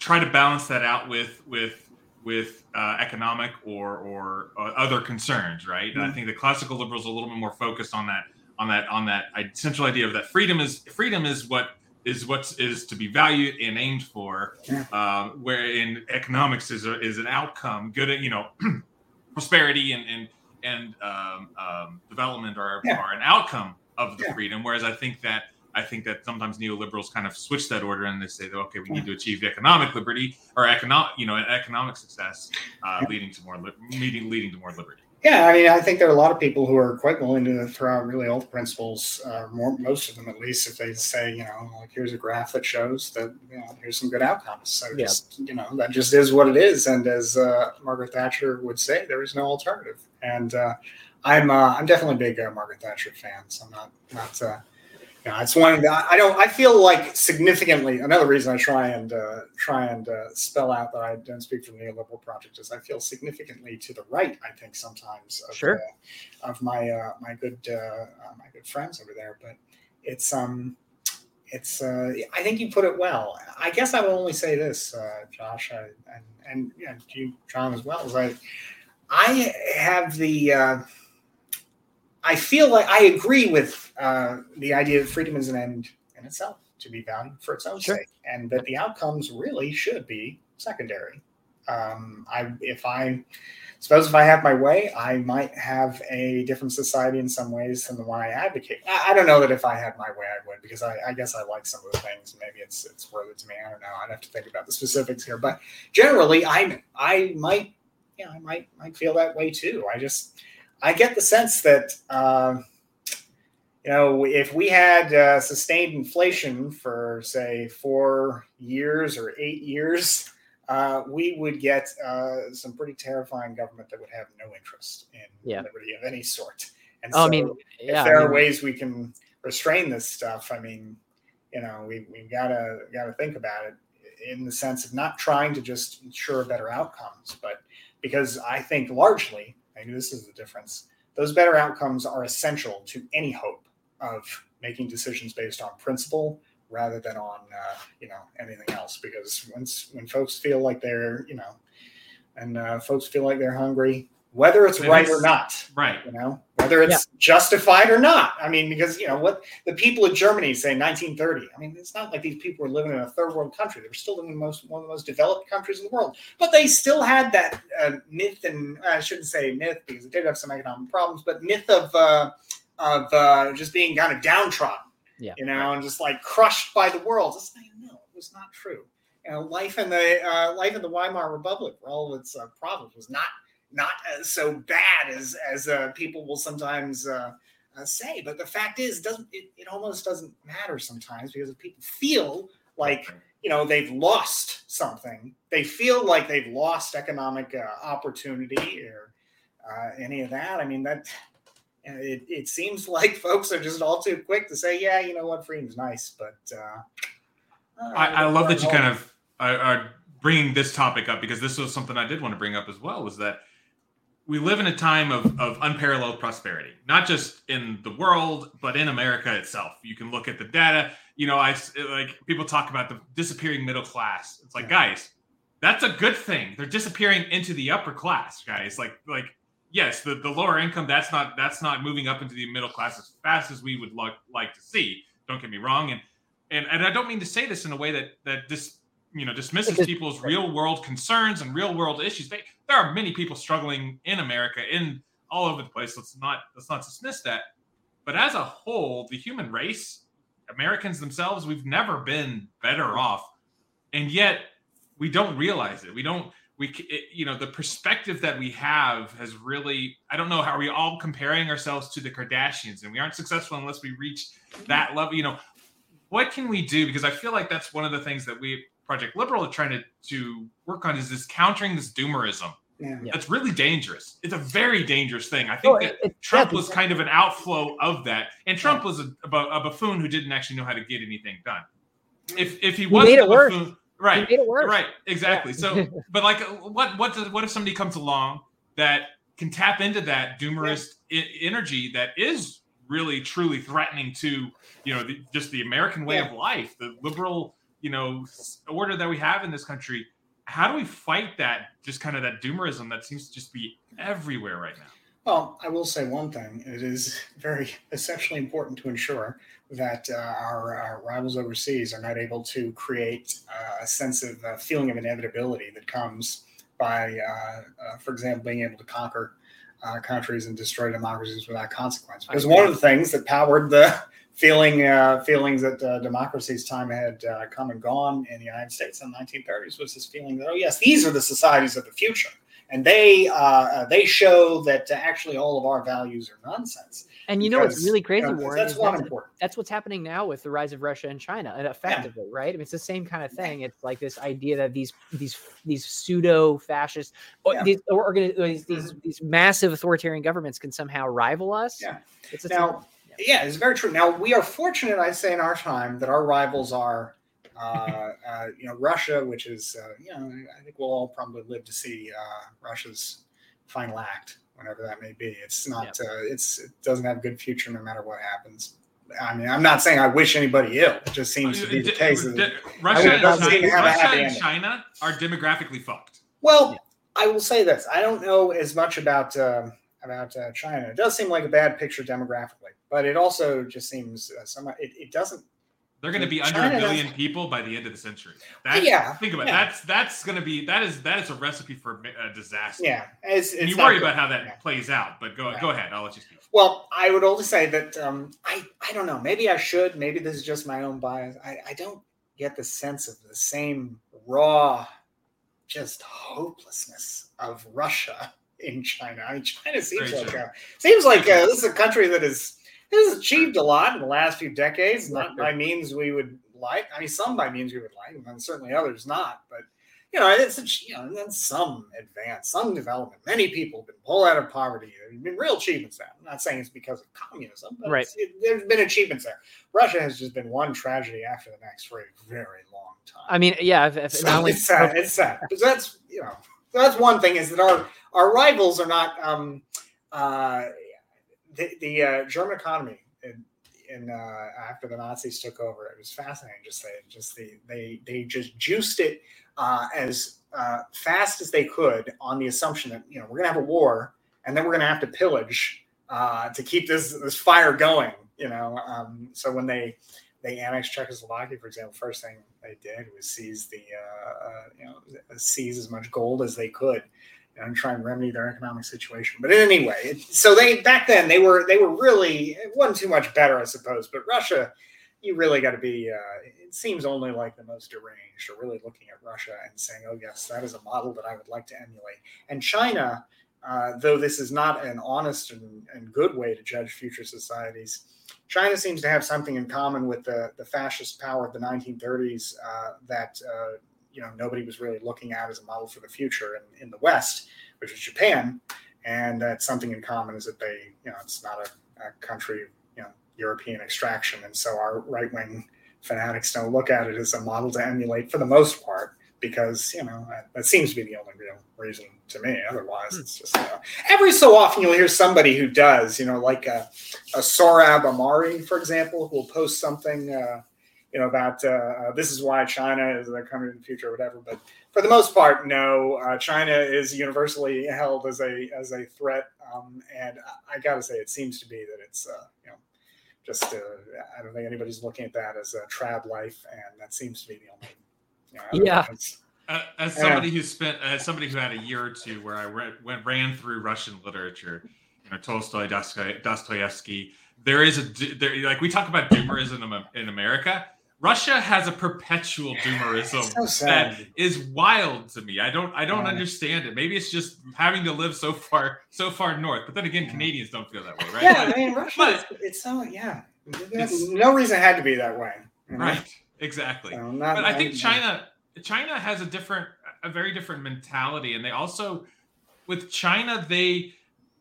try to balance that out with with with uh, economic or or uh, other concerns, right? Mm-hmm. And I think the classical liberals are a little bit more focused on that on that on that central idea of that freedom is freedom is what is what is to be valued and aimed for. Um, where in economics is a, is an outcome, good you know prosperity and and and um, um, development are, yeah. are an outcome of the yeah. freedom. Whereas I think that I think that sometimes neoliberals kind of switch that order and they say, okay, we need to achieve economic liberty or economic, you know, economic success, uh, leading to more li- leading leading to more liberty. Yeah, I mean, I think there are a lot of people who are quite willing to throw out really old principles. Uh, more, most of them, at least, if they say, you know, like here's a graph that shows that you know here's some good outcomes. So yeah. just you know that just is what it is. And as uh, Margaret Thatcher would say, there is no alternative. And uh, I'm uh, I'm definitely a big uh, Margaret Thatcher fan. So I'm not not uh, yeah, it's one I don't. I feel like significantly. Another reason I try and uh, try and uh, spell out that I don't speak for the neoliberal project is I feel significantly to the right. I think sometimes of, sure. uh, of my uh, my good uh, uh, my good friends over there, but it's um it's uh, I think you put it well. I guess I will only say this, uh, Josh, I, and and yeah, you, John, as well. Is I I have the uh, I feel like I agree with uh, the idea that freedom is an end in itself to be valued for its own sure. sake, and that the outcomes really should be secondary. Um, I, if I suppose if I have my way, I might have a different society in some ways than the one I advocate. I, I don't know that if I had my way, I would, because I, I, guess I like some of the things. Maybe it's it's worth it to me. I don't know. I'd have to think about the specifics here, but generally, I I might yeah I might might feel that way too. I just I get the sense that uh, you know if we had uh, sustained inflation for say four years or eight years, uh, we would get uh, some pretty terrifying government that would have no interest in yeah. liberty of any sort. And oh, so, I mean, yeah, if there I mean, are ways we can restrain this stuff, I mean, you know, we we gotta gotta think about it in the sense of not trying to just ensure better outcomes, but because I think largely, maybe this is the difference, those better outcomes are essential to any hope of making decisions based on principle rather than on uh, you know anything else. Because once when folks feel like they're you know, and uh, folks feel like they're hungry, whether it's It right is- or not, Right. you know whether it's justified or not. I mean because you know what the people of germany say 1930 i mean it's not like these people were living in a third world country. They were still living in the most one of the most developed countries in the world. But they still had that uh, myth and i shouldn't say myth because it did have some economic problems but myth of uh, of uh, just being kind of downtrodden Yeah. you know and just like crushed by the world. It's like, no it was not true. You know life in the uh, life in the weimar republic for all of its uh, problems was not not as so bad as as uh, people will sometimes uh, uh, say. But the fact is, doesn't it, it almost doesn't matter sometimes because if people feel like you know they've lost something, they feel like they've lost economic uh, opportunity or uh, any of that. I mean that. It, it seems like folks are just all too quick to say, yeah, you know what, freedom's nice, but uh, uh, I, I love that you kind of are, are bringing this topic up because this was something I did want to bring up as well. Was that we live in a time of, of unparalleled prosperity, not just in the world, but in America itself. You can look at the data. You know, I like people talk about the disappearing middle class. It's like, Yeah. guys, that's a good thing. They're disappearing into the upper class, guys. Like, like yes, the, the lower income that's not that's not moving up into the middle class as fast as we would like like to see. Don't get me wrong, and and and I don't mean to say this in a way that that dis you know dismisses people's real world concerns and real world issues. They, there are many people struggling in America, in all over the place. Let's not let's not dismiss that. But as a whole, the human race, Americans themselves, we've never been better off, and yet we don't realize it. We don't. We, it, you know, the perspective that we have has really. I don't know how are we all comparing ourselves to the Kardashians, and we aren't successful unless we reach mm-hmm. that level. You know, what can we do? Because I feel like that's one of the things that we Project Liberal are trying to to work on is this countering this doomerism. yeah. Yeah. That's really dangerous. It's a very dangerous thing. I think Oh, that it- it- Trump was kind of an outflow of that, and Trump was a, a, a buffoon who didn't actually know how to get anything done. Mm. If if he He wasn't made a it worse. buffoon, He right, made it worse. right, exactly. Yeah. So, but like, what what does, what if somebody comes along that can tap into that doomerist I- energy that is really truly threatening to you know the, just the American way of life, the liberal you know order that we have in this country. How do we fight that? Just kind of that doomerism that seems to just be everywhere right now. Well, I will say one thing. It is very essentially important to ensure that uh, our, our rivals overseas are not able to create uh, a sense of uh, feeling of inevitability that comes by, uh, uh, for example, being able to conquer uh, countries and destroy democracies without consequence. Because one of the things that powered the feeling uh, feelings that uh, democracy's time had uh, come and gone in the United States in the 1930s was this feeling that oh yes, these are the societies of the future and they uh, uh, they show that uh, actually all of our values are nonsense. And you know what's Because, really you crazy, know, Warren? that's one that's, important. that's what's happening now with the rise of Russia and China, and effectively, right? I mean, it's the same kind of thing. It's like this idea that these these these pseudo fascist, Yeah. these or these, these these massive authoritarian governments can somehow rival us. Yeah. It's a Now, yeah, it's very true. Now we are fortunate, I'd say, in our time that our rivals are, uh, uh, you know, Russia, which is, uh, you know, I think we'll all probably live to see uh, Russia's final act, whenever that may be. It's not, uh, it's, it doesn't have a good future no matter what happens. I mean, I'm not saying I wish anybody ill. It just seems to be the case. d- Russia, and, China, Russia and. China are demographically fucked. Well, I will say this: I don't know as much about um about uh, China. It does seem like a bad picture demographically, but it also just seems uh, somewhat. It, it doesn't. They're going to be under a billion people by the end of the century. That's, Yeah, think about it. That's that's going to be that is that is a recipe for a disaster. Yeah, it's, And it's you worry good. about how that Yeah. plays out, but go Yeah. go ahead. I'll let you speak. Well, I would only say that um, I I don't know. Maybe I should. Maybe this is just my own bias. I, I don't get the sense of the same raw, just hopelessness of Russia in China. I mean, China seems Very like a, seems like uh, this is a country that is has achieved a lot in the last few decades. Not by means we would like. I mean, some by means we would like, and certainly others not. But you know, it's a, you know, that's some advance, some development. Many people have been pulled out of poverty. There have been real achievements there. I'm not saying it's because of communism, but right. it, there's been achievements there. Russia has just been one tragedy after the next for a very long time. I mean, yeah, if, if so it's sad. It's sad. But that's you know, that's one thing is that our our rivals are not um, uh, the the uh, German economy. In, in uh, after the Nazis took over, it was fascinating. Just they just the they they just juiced it uh, as uh, fast as they could on the assumption that you know we're going to have a war and then we're going to have to pillage uh, to keep this this fire going. You know, um, so when they they annexed Czechoslovakia, for example, first thing they did was seize the uh, you know seize as much gold as they could and try and remedy their economic situation. But anyway, so they back then they were they were really it wasn't too much better, I suppose. But Russia you really got to be. Uh, it seems only like the most deranged are really looking at Russia and saying, "Oh yes, that is a model that I would like to emulate." And China, uh, though this is not an honest and, and, good way to judge future societies, China seems to have something in common with the the fascist power of the 1930s uh, that uh, you know nobody was really looking at as a model for the future in, in the West, which is Japan. And that something in common is that they, you know, it's not a, a country you know, European extraction. And so our right wing fanatics don't look at it as a model to emulate for the most part, because, you know, that, that seems to be the only real reason to me. Otherwise, hmm. it's just uh, every so often you'll hear somebody who does, you know, like a, a Sohrab Ahmari, for example, who will post something. Uh, you know about uh, uh, this is why China is the coming in the future or whatever. But for the most part, no. Uh, China is universally held as a as a threat, um, and I, I got to say, it seems to be that it's uh, you know just uh, I don't think anybody's looking at that as a trad life, and that seems to be the only. You know, yeah. Uh, as somebody who spent, as somebody who had a year or two where I read, went ran through Russian literature, you know Tolstoy, Dostoevsky. There is a there, like we talk about doomerism in America. Russia has a perpetual doomerism so that is wild to me. I don't I don't yeah. understand it. Maybe it's just having to live so far so far north. But then again, yeah. Canadians don't feel that way, right? Yeah, but, I mean Russia but, it's so yeah. no reason it had to be that way. You know? Right. Exactly. So not, but I think China China has a different a very different mentality and they also with China they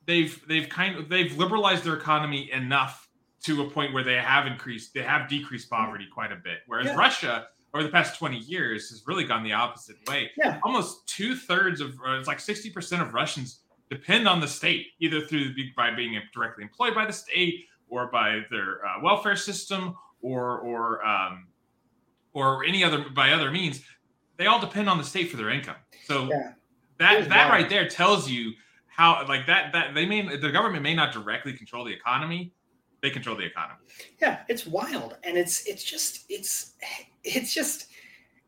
they've they've kind of they've liberalized their economy enough to a point where they have increased, they have decreased poverty quite a bit. Whereas yeah. Russia, over the past 20 years, has really gone the opposite way. Yeah. Almost two thirds of, it's like 60% of Russians depend on the state, either through by being directly employed by the state or by their uh, welfare system or, or, um, or any other, by other means. They all depend on the state for their income. So yeah. that, that right there tells you how, like that, that they may, the government may not directly control the economy, they control the economy. Yeah, it's wild, and it's it's just it's it's just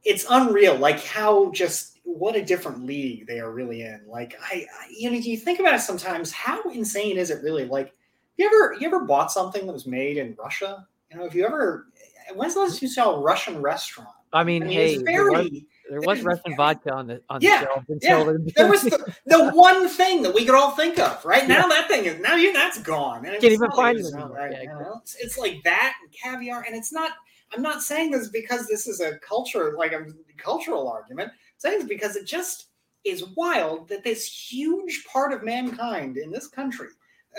it's unreal. Like how just what a different league they are really in. Like I, I you know you think about it sometimes. How insane is it really? Like you ever you ever bought something that was made in Russia? You know, if you ever when's the last time you saw a Russian restaurant? I mean, I mean hey, very there was Russian vodka on the on yeah, the shelf until yeah. there was the, the one thing that we could all think of. Right now, that thing is now you that's gone. And Can't even find it. Right, yeah, exactly. it's, it's like that and caviar, and it's not. I'm not saying this because this is a culture like a cultural argument. I'm saying this because it just is wild that this huge part of mankind in this country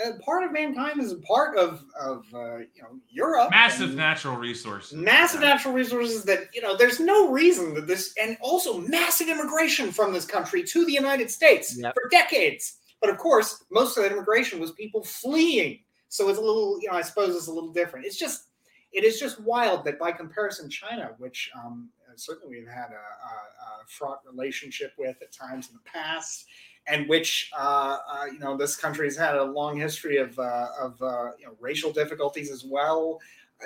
uh, part of mankind is a part of of uh, you know Europe. Massive natural resources. Massive natural resources that you know. There's no reason that this, and also massive immigration from this country to the United States yep. for decades. But of course, most of that immigration was people fleeing. So it's a little, you know, I suppose it's a little different. It's just, it is just wild that by comparison, China, which um, certainly we've had a, a, a fraught relationship with at times in the past, and which uh, uh, you know this country has had a long history of uh, of uh, you know, racial difficulties as well.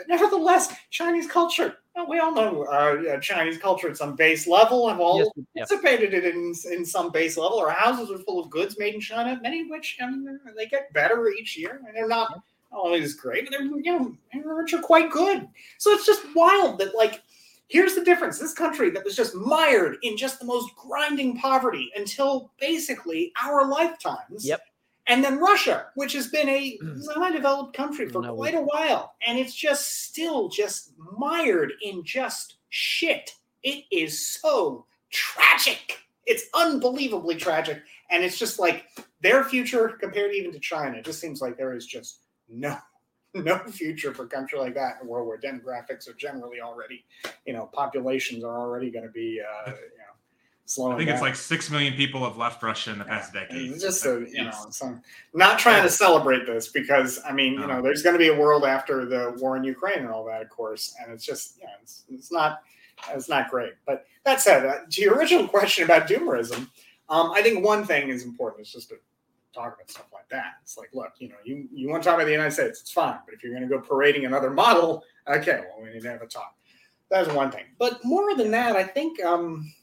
Nevertheless, Chinese culture. we all know uh, Chinese culture at some base level. Have all yes, participated in in some base level. Our houses are full of goods made in China. Many of which I mean, they get better each year, and they're not. Always great, but they're you know, they're quite good. So it's just wild that like Here's the difference this country that was just mired in just the most grinding poverty until basically our lifetimes. Yep. And then Russia, which has been a semi-developed country for no, quite a while, and it's just still just mired in just shit. It is so tragic. It's unbelievably tragic, and it's just like their future compared even to China. It just seems like there is just no no future for a country like that in a world where demographics are generally already, you know, populations are already going to be, uh, you know, slowing. I think down. it's like six million people have left Russia in the past decade. It's just a, you know, some, not trying to celebrate this because I mean, you know, there's going to be a world after the war in Ukraine and all that, of course, and it's just, yeah, it's, it's not, it's not great. But that said, uh, to your original question about doomerism, um, I think one thing is important. It's just to talk about stuff like that. It's like, look, you know, you you want to talk about the United States, it's fine, but if you're going to go parading another model, okay, well, we need to have a talk. That's one thing. But more than that, I think. Um,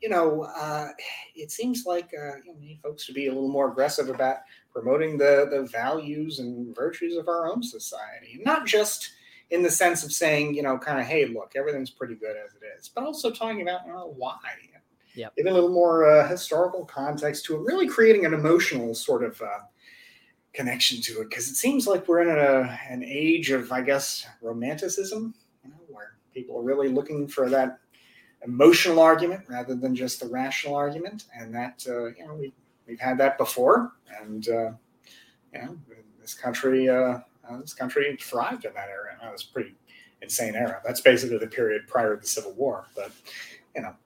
you know, uh, it seems like uh, you need folks to be a little more aggressive about promoting the the values and virtues of our own society, not just in the sense of saying, you know, kind of, hey, look, everything's pretty good as it is, but also talking about you know, why. Yep. Giving a little more uh, historical context to it, really creating an emotional sort of uh, connection to it, because it seems like we're in a, an age of, I guess, romanticism, you know, where people are really looking for that emotional argument rather than just the rational argument, and that uh, you know we we've had that before, and uh, you know this country uh, uh, this country thrived in that era. That was pretty insane era. That's basically the period prior to the Civil War, but you know.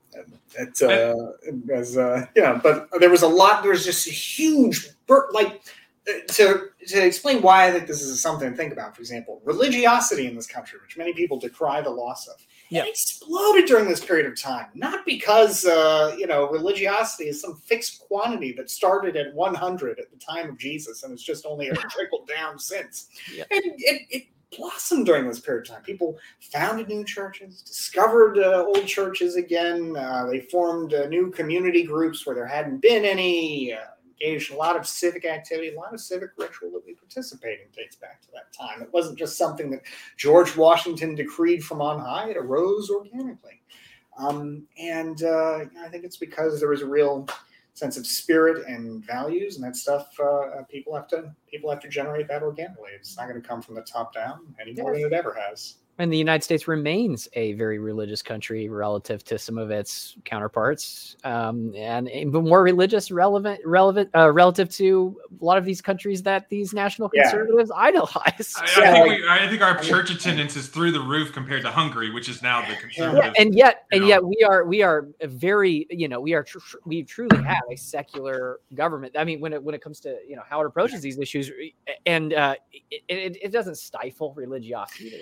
It, uh, as uh, yeah, but there was a lot. There was just a huge, bur- like uh, to to explain why I think this is something to think about. For example, religiosity in this country, which many people decry the loss of, it exploded during this period of time. Not because uh, you know religiosity is some fixed quantity that started at 100 at the time of Jesus and it's just only trickled down since. And it, it blossomed during this period of time. People founded new churches, discovered uh, old churches again. Uh, they formed uh, new community groups where there hadn't been any. Uh, engaged a lot of civic activity, a lot of civic ritual that we participate in dates back to that time. It wasn't just something that George Washington decreed from on high; it arose organically. Um, and uh, I think it's because there was a real sense of spirit and values, and that stuff. Uh, people have to people have to generate that organically. It's not going to come from the top down any more than it ever has. And the United States remains a very religious country relative to some of its counterparts, um, and even more religious relevant relevant uh, relative to a lot of these countries that these national Yeah. conservatives idolize. I, I Yeah, think like- we, I think our church attendance is through the roof compared to Hungary, which is now the Yeah, and yet, and know. yet, we are we are a very you know we are tr- tr- we truly have a secular government. I mean, when it when it comes to you know how it approaches these issues, and uh, it, it, it doesn't stifle religiosity. It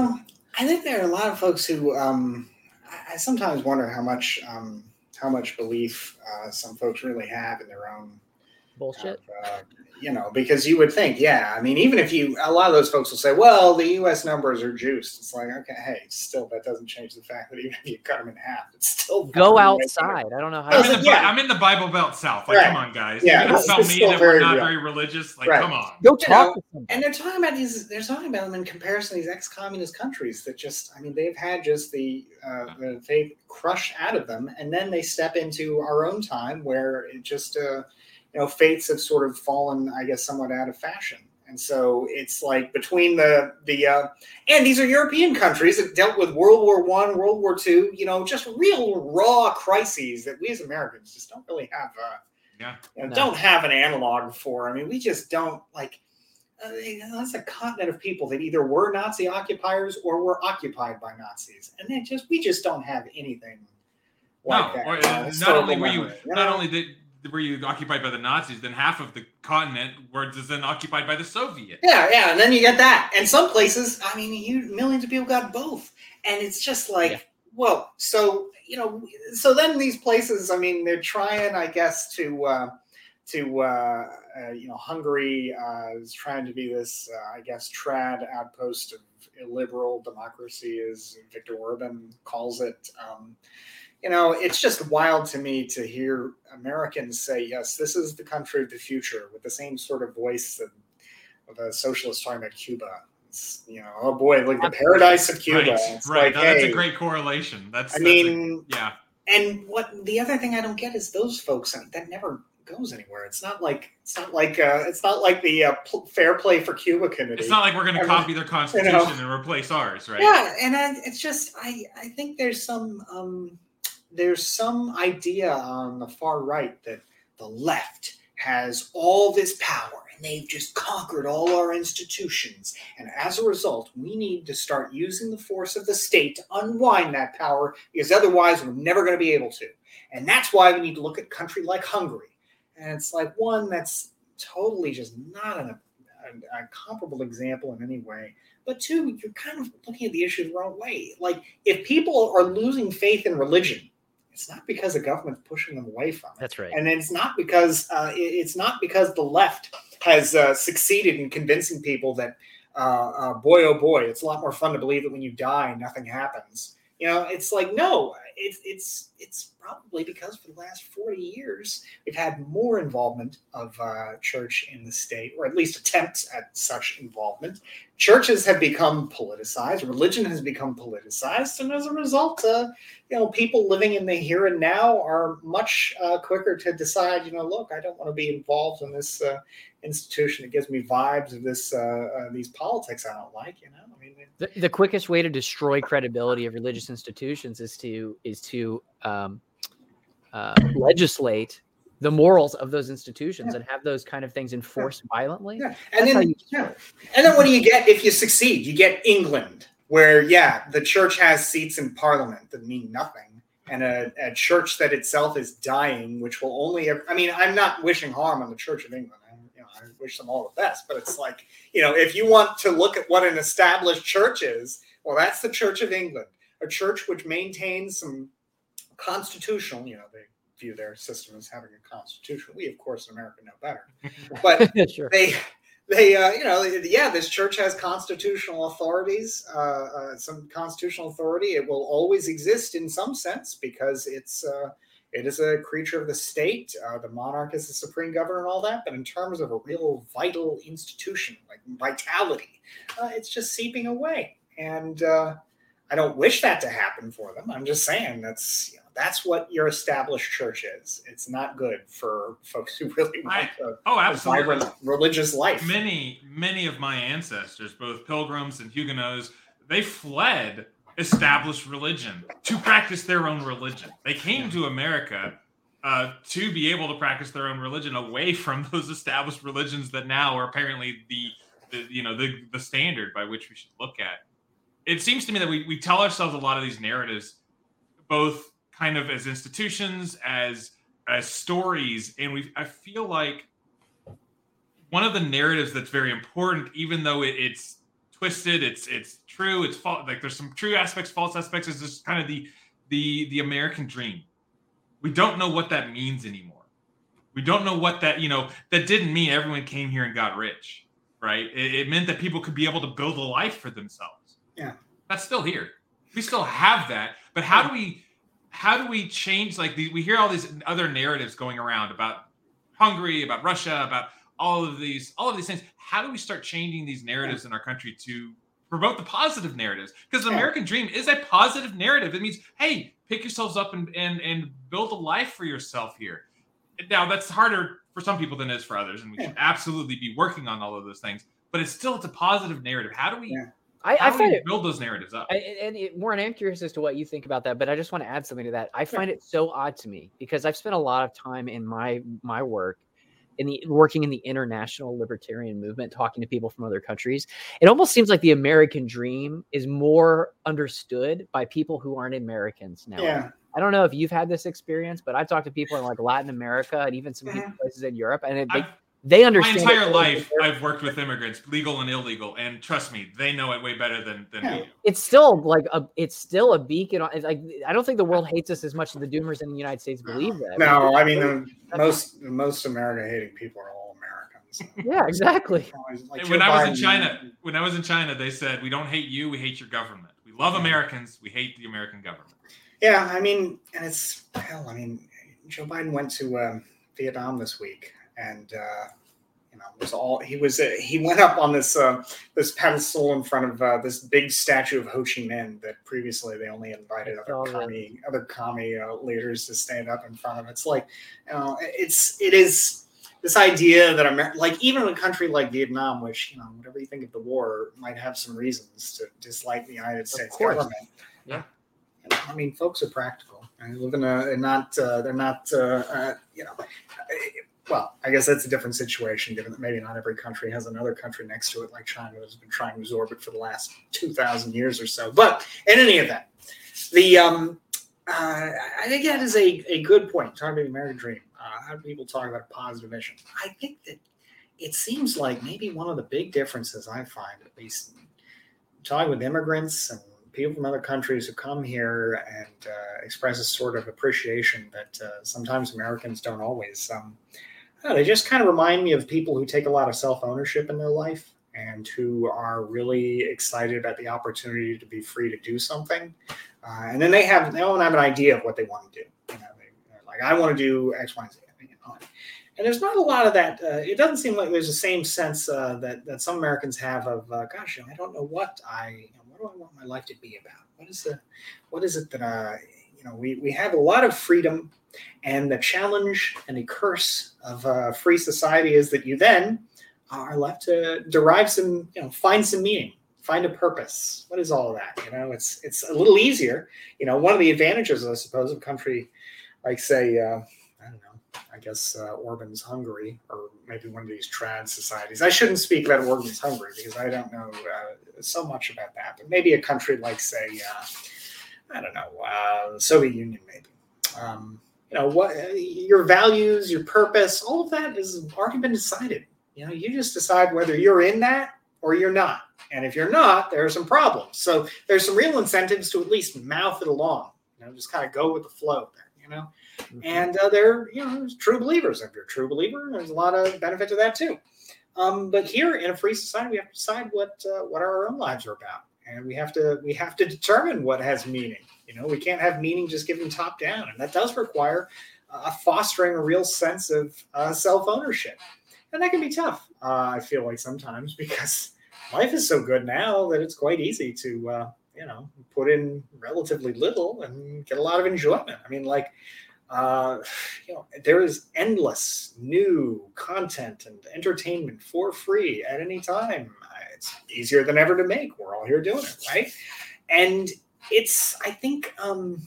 Well, I think there are a lot of folks who um, I I sometimes wonder how much um, how much belief uh, some folks really have in their own bullshit. uh, you know, because you would think, yeah, I mean, even if you, a lot of those folks will say, well, the U.S. numbers are juiced. It's like, okay, hey, still, that doesn't change the fact that even if you cut them in half, it's still Go outside. I don't know how. I'm in, the, Yeah. I'm in the Bible Belt South. Like, Right. come on, guys. Yeah, You're gonna tell me that we're not real. very religious? Like, Right. come on. Go You talk know. And they're talking about these. They're talking about them in comparison to these ex-communist countries that just, I mean, they've had just the uh, the faith crushed out of them, and then they step into our own time where it just, uh, you know, fates have sort of fallen, I guess, somewhat out of fashion. And so it's like between the the uh, and these are European countries that dealt with World War One, World War Two, you know, just real raw crises that we as Americans just don't really have. Uh, Yeah. you know, No. don't have an analog for. I mean, we just don't like. Uh, that's a continent of people that either were Nazi occupiers or were occupied by Nazis, and they just we just don't have anything like no, that. or, uh, not only were you memory, not know? only did were you occupied by the Nazis, then half of the continent was then occupied by the Soviets. Yeah, yeah, and then you get that, and some places, I mean, you millions of people got both, and it's just like, Yeah. well, so you know, so then these places, I mean, they're trying, I guess, to uh, to uh, uh, you know, Hungary uh, is trying to be this, uh, I guess, trad outpost of illiberal democracy, as Viktor Orban calls it. Um, you know, it's just wild to me to hear Americans say, "Yes, this is the country of the future," with the same sort of voice that of a socialist talking about Cuba. It's, you know, oh boy, like the paradise of Cuba. Right, right. like, No, that's hey, a great correlation. That's I that's a- mean, yeah. and what the other thing I don't get is those folks that never goes anywhere. It's not like it's not like uh, it's not like the uh, pl- Fair Play for Cuba committee. It's not like we're going to copy their constitution and replace ours, right? Yeah, and I, it's just I I think there's some um there's some idea on the far right that the left has all this power and they've just conquered all our institutions. And as a result, we need to start using the force of the state to unwind that power because otherwise we're never going to be able to. And that's why we need to look at a country like Hungary. And it's like one that's totally just not an, a, a comparable example in any way. But two, you're kind of looking at the issue the wrong way. Like if people are losing faith in religion, it's not because the government's pushing them away from it. That's right. And it's not because uh, it's not because the left has uh, succeeded in convincing people that uh, uh, boy oh boy, it's a lot more fun to believe that when you die nothing happens. You know, it's like no, it's it's it's probably because for the last 40 years we've had more involvement of uh, church in the state or at least attempts at such involvement churches have become politicized religion has become politicized and as a result uh, you know people living in the here and now are much uh, quicker to decide you know look i don't want to be involved in this uh, institution that gives me vibes of this uh, uh, these politics i don't like you know? I mean the, the quickest way to destroy credibility of religious institutions is to is to um, uh, legislate the morals of those institutions yeah. and have those kind of things enforced yeah. violently. Yeah. And then, yeah. and then what do you get if you succeed? You get England, where yeah, the church has seats in parliament that mean nothing, and a, a church that itself is dying, which will only. I mean, I'm not wishing harm on the Church of England. I, you know, I wish them all the best, but it's like you know, if you want to look at what an established church is, well, that's the Church of England, a church which maintains some constitutional, you know, they view their system as having a constitution. We, of course, in America know better, but sure. they, they, uh, you know, yeah, this church has constitutional authorities, uh, uh, some constitutional authority. It will always exist in some sense because it's, uh, it is a creature of the state. Uh, the monarch is the supreme governor and all that. But in terms of a real vital institution, like vitality, uh, it's just seeping away. And I don't wish that to happen for them. I'm just saying that's you know, that's what your established church is. It's not good for folks who really want I, a, oh, absolutely. vibrant religious life. Many, many of my ancestors, both pilgrims and Huguenots, they fled established religion to practice their own religion. They came to America uh, to be able to practice their own religion away from those established religions that now are apparently the, the you know the the standard by which we should look at. It seems to me that we, we tell ourselves a lot of these narratives, both kind of as institutions, as as stories, and we I feel like one of the narratives that's very important, even though it, it's twisted, it's it's true, it's false. Like there's some true aspects, false aspects. Is just kind of the the the American dream. We don't know what that means anymore. We don't know what that you know that didn't mean everyone came here and got rich, right? It, it meant that people could be able to build a life for themselves. Yeah, that's still here. We still have that, but how do we how do we change like the, we hear all these other narratives going around about Hungary, about Russia, about all of these all of these things. How do we start changing these narratives in our country to promote the positive narratives? Because the American dream is a positive narrative. It means, hey, pick yourselves up and and and build a life for yourself here. Now that's harder for some people than it is for others, and we should absolutely be working on all of those things. But it's still it's a positive narrative. How do we I, I find it build those narratives up. I, and it, Warren, I'm curious as to what you think about that, but I just want to add something to that. I find it so odd to me because I've spent a lot of time in my my work in the working in the international libertarian movement, talking to people from other countries. It almost seems like the American dream is more understood by people who aren't Americans now. Yeah. I don't know if you've had this experience, but I've talked to people in like Latin America and even some mm-hmm. places in Europe, and it, they, they understand. My entire life, I've worked with immigrants, legal and illegal, and trust me, they know it way better than than yeah. we do. It's still like a, it's still a beacon. It's like I don't think the world hates us as much as the Doomers in the United States believe that. No, I mean, I mean most most America hating people are all Americans. Yeah, exactly. Like when I was in China, when I was in China, they said, "We don't hate you, we hate your government. We love yeah. Americans, we hate the American government." Yeah, I mean, and it's hell. I mean, Joe Biden went to um, Vietnam this week and uh, you know was all he was. Uh, he went up on this uh, this pedestal in front of uh, this big statue of Ho Chi Minh that previously they only invited other commie other commie uh, leaders to stand up in front of. It's like you know, it's it is this idea that Amer- like even in a country like Vietnam, which you know whatever you think of the war, might have some reasons to dislike the United States government. Yeah, I mean, folks are practical I live in a not uh, they're not uh, uh, you know well I guess that's a different situation given that maybe not every country has another country next to it like China has been trying to absorb it for the last two thousand years or so. But in any event, the um, uh, I think that is a, a good point. Talking about the American dream, uh, how do people talk about a positive mission? I think that it seems like maybe one of the big differences I find, at least talking with immigrants and people from other countries who come here and uh, express a sort of appreciation that uh, sometimes Americans don't always. Um, know, they just kind of remind me of people who take a lot of self ownership in their life and who are really excited about the opportunity to be free to do something. Uh, and then they have they don't have an idea of what they want to do. You know, they, like I want to do X, Y, and Z. You know? And there's not a lot of that. Uh, it doesn't seem like there's the same sense uh, that that some Americans have of, uh, gosh, I don't know what I, what do I want my life to be about? What is the, what is it that I, you know, we we have a lot of freedom, and the challenge and the curse of a free society is that you then are left to derive some, you know, find some meaning find a purpose. What is all of that? You know, it's it's a little easier. You know, one of the advantages, I suppose, of a country like say, uh, I don't know, I guess uh, Orban's Hungary or maybe one of these trad societies. I shouldn't speak about Orban's Hungary because I don't know uh, so much about that. But maybe a country like say, uh, I don't know, uh, the Soviet Union, maybe. Um, you know what your values your purpose all of that has already been decided you know you just decide whether you're in that or you're not. And if you're not, there are some problems. So there's some real incentives to at least mouth it along, you know, just kind of go with the flow there, you know. Mm-hmm. And uh, they're, you know, true believers. If you're a true believer, there's a lot of benefit to that too. Um, but here in a free society, we have to decide what uh, what our own lives are about, and we have to we have to determine what has meaning. You know, we can't have meaning just given top down, and that does require uh, fostering a real sense of uh, self ownership and that can be tough. Uh, I feel like sometimes because life is so good now that it's quite easy to uh, you know put in relatively little and get a lot of enjoyment. I mean, like uh, you know, there is endless new content and entertainment for free at any time. It's easier than ever to make. We're all here doing it, right? And it's, I think, um,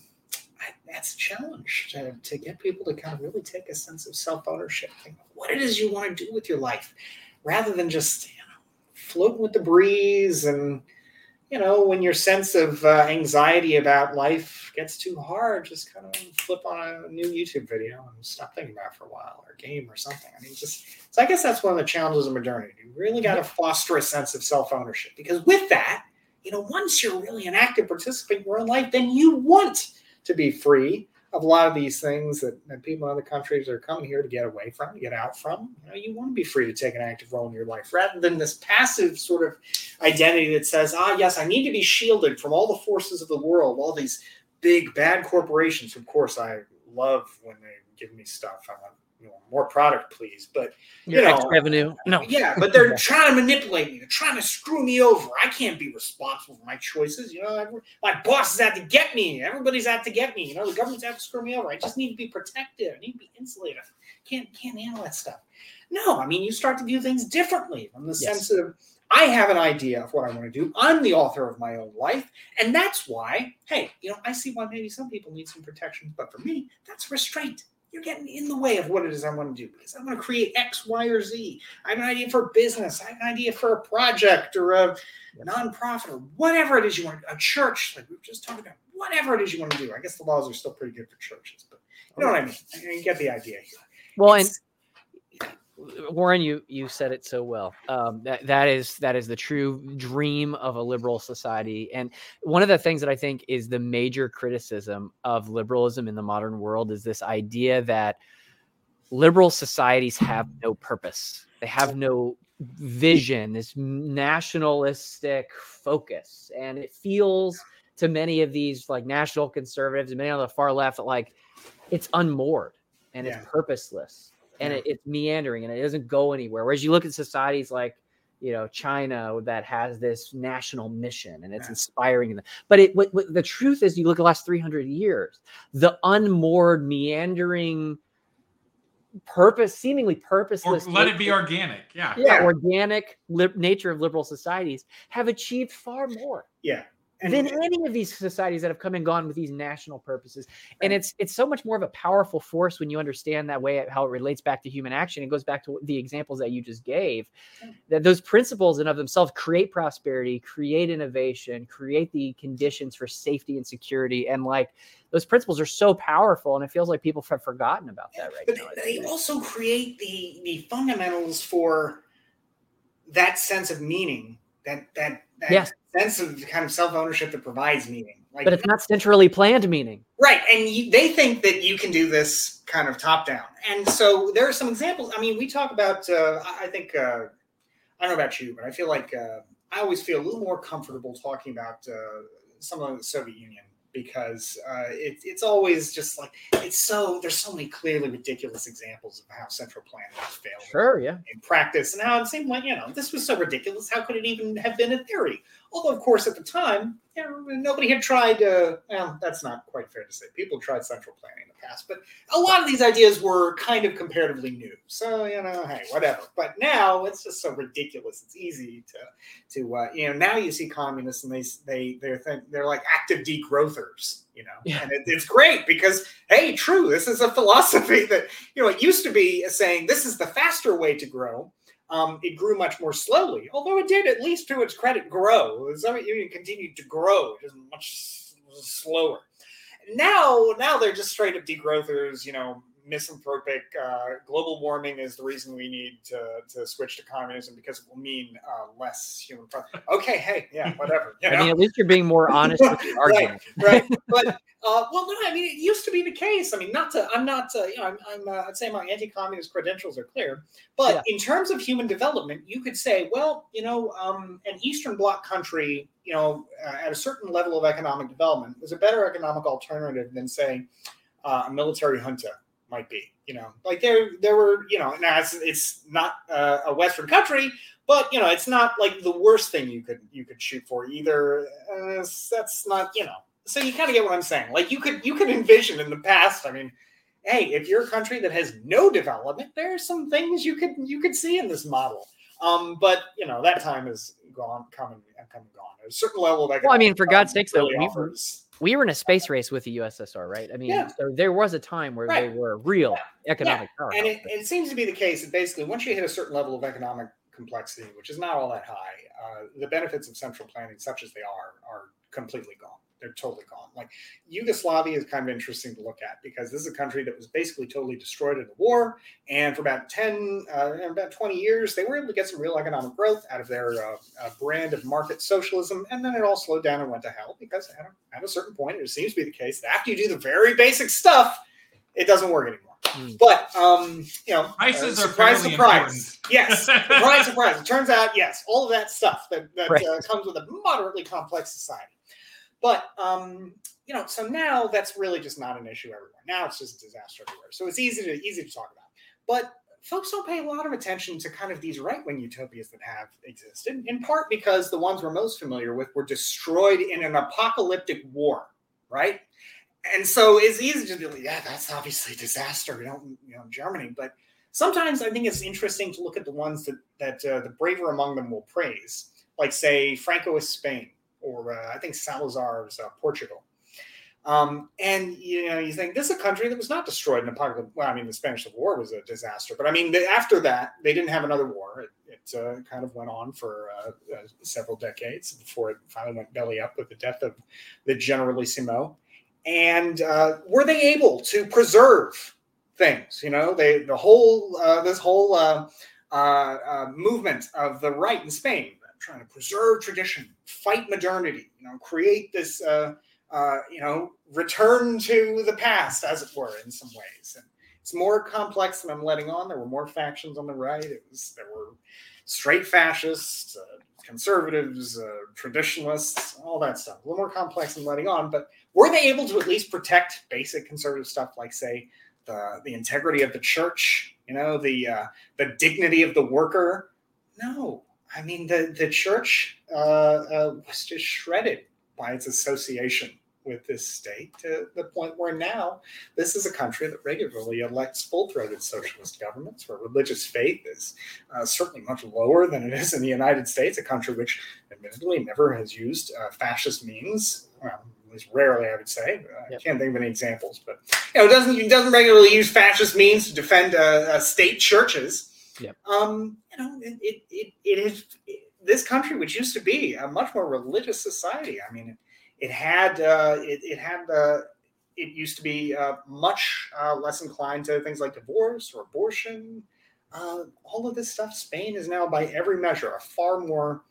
that's a challenge to, to get people to kind of really take a sense of self ownership, what it is you want to do with your life, rather than just you know floating with the breeze and you know when your sense of uh, anxiety about life gets too hard, just kind of flip on a new YouTube video and stop thinking about it for a while or a game or something. I mean, just so I guess that's one of the challenges of modernity. You really got to foster a sense of self ownership because with that, you know, once you're really an active participant in your own life, then you want to be free of a lot of these things that, that people in other countries are coming here to get away from, get out from. You know, you want to be free to take an active role in your life rather than this passive sort of identity that says, ah, yes, I need to be shielded from all the forces of the world, all these big bad corporations. Of course, I love when they give me stuff. I want you know, more product, please. But you Your know, revenue, no, yeah, but they're trying to manipulate me. They're trying to screw me over. I can't be responsible for my choices. You know, my boss is out to get me. Everybody's out to get me. You know, the government's out to screw me over. I just need to be protected. I need to be insulated. Can't can't handle that stuff. No, I mean, you start to view things differently from the yes. sense of I have an idea of what I want to do. I'm the author of my own life. And that's why, hey, you know, I see why maybe some people need some protections, but for me, that's restraint you're getting in the way of what it is I want to do because I want to create X, Y, or Z. I have an idea for a business. I have an idea for a project or a nonprofit or whatever it is you want, a church, like we were just talking about, whatever it is you want to do. I guess the laws are still pretty good for churches, but you know what I mean? You get the idea here. Well, it's, and Warren, you you said it so well. Um, that that is that is the true dream of a liberal society. And one of the things that I think is the major criticism of liberalism in the modern world is this idea that liberal societies have no purpose. They have no vision. This nationalistic focus, and it feels to many of these like national conservatives and many on the far left that like it's unmoored and yeah. it's purposeless and it, it's meandering and it doesn't go anywhere. Whereas you look at societies like you know China that has this national mission and it's yeah. inspiring them. But it what, what, the truth is, you look at the last three hundred years, the unmoored, meandering purpose seemingly purposeless or let it be organic yeah yeah, yeah. organic li- nature of liberal societies have achieved far more yeah than any of these societies that have come and gone with these national purposes. And it's it's so much more of a powerful force when you understand that way how it relates back to human action. It goes back to the examples that you just gave. Mm. That those principles and of themselves create prosperity, create innovation, create the conditions for safety and security. And like those principles are so powerful, and it feels like people have forgotten about that right but now. They also create the the fundamentals for that sense of meaning, that, that Yes. sense of kind of self ownership that provides meaning. Like, But it's not centrally planned meaning. right, and you, they think that you can do this kind of top down. And so there are some examples. I mean, we talk about. Uh, I think uh, I don't know about you, but I feel like uh, I always feel a little more comfortable talking about uh, some of the Soviet Union because uh, it, it's always just like it's so there's so many clearly ridiculous examples of how central planning has failed Sure, yeah. in practice and how it seemed like you know this was so ridiculous how could it even have been a theory although of course at the time you know, nobody had tried uh, well that's not quite fair to say. People tried central planning in the past but a lot of these ideas were kind of comparatively new. So you know hey whatever. But now it's just so ridiculous. It's easy to to uh, you know now you see communists and they they they're think, they're like active degrowthers you know? Yeah. and it, it's great because hey true this is a philosophy that you know it used to be saying this is the faster way to grow um, it grew much more slowly although it did at least to its credit grow. The soviet union continued to grow just much slower. Now now they're just straight up degrowthers you know misanthropic uh, global warming is the reason we need to, to switch to communism because it will mean uh, less human pro- okay hey yeah whatever I know? mean, at least you're being more honest with your Right. argument. right but uh, well no i mean it used to be the case i mean not to i'm not uh, you know i'm, I'm uh, i'd say my anti-communist credentials are clear but Yeah. in terms of human development you could say well you know um, an eastern bloc country you know uh, at a certain level of economic development is a better economic alternative than say uh, a military junta might be you know like there there were you know now it's, it's not uh, a western country but you know it's not like the worst thing you could you could shoot for either. Uh, that's not you know so you kind of get what i'm saying. Like you could you could envision in the past i mean hey if you're a country that has no development there are some things you could you could see in this model. Um but you know that time is gone coming and come and gone. There's a certain level of Well, I mean, for God's sakes, though, really offers- we were in a space race with the USSR, right? I mean, Yeah. so there was a time where Right. they were real economic power. and it, it seems to be the case that basically once you hit a certain level of economic complexity, which is not all that high, uh, the benefits of central planning, such as they are, are completely gone. They're totally gone. Like Yugoslavia is kind of interesting to look at because this is a country that was basically totally destroyed in the war, and for about ten, uh, about twenty years, they were able to get some real economic growth out of their uh, uh, brand of market socialism, and then it all slowed down and went to hell because at a, at a certain point, it seems to be the case that after you do the very basic stuff, it doesn't work anymore. Hmm. But um, you know, Prices uh, are surprise, fairly surprise. Yes, surprise, surprise. It turns out, yes, all of that stuff that, that Right. uh, comes with a moderately complex society. But um, you know, so now that's really just not an issue everywhere. Now it's just a disaster everywhere. So it's easy to easy to talk about. But folks don't pay a lot of attention to kind of these right wing utopias that have existed, in part because the ones we're most familiar with were destroyed in an apocalyptic war, right? And so it's easy to be like, yeah, that's obviously a disaster. We don't, you know, Germany. But sometimes I think it's interesting to look at the ones that that uh, the braver among them will praise, like say Francoist Spain or uh, I think Salazar's uh, Portugal. Um, and you know, you think this is a country that was not destroyed in a apocalypse. Well, I mean, the Spanish Civil War was a disaster, but I mean, the, after that, they didn't have another war. It, it uh, kind of went on for uh, uh, several decades before it finally went belly up with the death of the Generalissimo. And uh, were they able to preserve things? You know, they the whole uh, this whole uh, movement of the right in Spain, trying to preserve tradition, fight modernity, you know, create this, uh, uh, you know, return to the past, as it were, in some ways. And it's more complex than I'm letting on. There were more factions on the right. It was there were straight fascists, uh, conservatives, uh, traditionalists, all that stuff. A little more complex than letting on, but were they able to at least protect basic conservative stuff like, say, the the integrity of the church? You know, the uh, the dignity of the worker? No, I mean the the church uh, uh, was just shredded by its association with this state to the point where now this is a country that regularly elects full-throated socialist governments where religious faith is uh, certainly much lower than it is in the United States, a country which admittedly never has used uh, fascist means. Well, at least rarely, I would say. Uh, yep. I can't think of any examples, but you know, it doesn't it doesn't regularly use fascist means to defend uh, uh, state churches. Yep. Um, you know, it it, it, it is it, this country, which used to be a much more religious society. I mean, it, had uh, it, it had uh, it used to be uh, much uh, less inclined to things like divorce or abortion. Uh, all of this stuff. Spain is now, by every measure, a far more,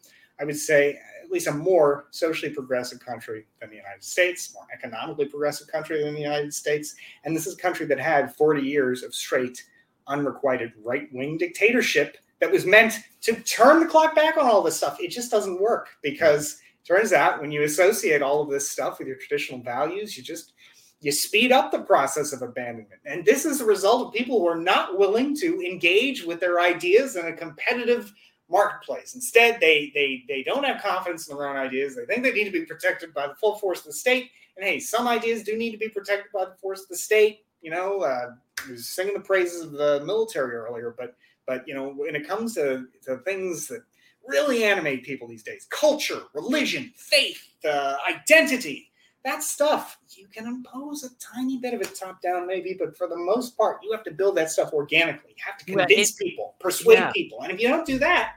I would say, at least a more socially progressive country than the United States, more economically progressive country than the United States. And this is a country that had 40 years of straight, unrequited right wing dictatorship that was meant to turn the clock back on all this stuff. It just doesn't work because turns out when you associate all of this stuff with your traditional values, you just you speed up the process of abandonment. And this is a result of people who are not willing to engage with their ideas in a competitive marketplace. Instead, they they they don't have confidence in their own ideas. They think they need to be protected by the full force of the state. And hey, some ideas do need to be protected by the force of the state. You know, uh, was singing the praises of the military earlier, but but you know, when it comes to, to things that really animate people these days, culture, religion, faith, uh, identity, that stuff you can impose a tiny bit of it top down maybe but for the most part you have to build that stuff organically. You have to convince people persuade yeah. people and if you don't do that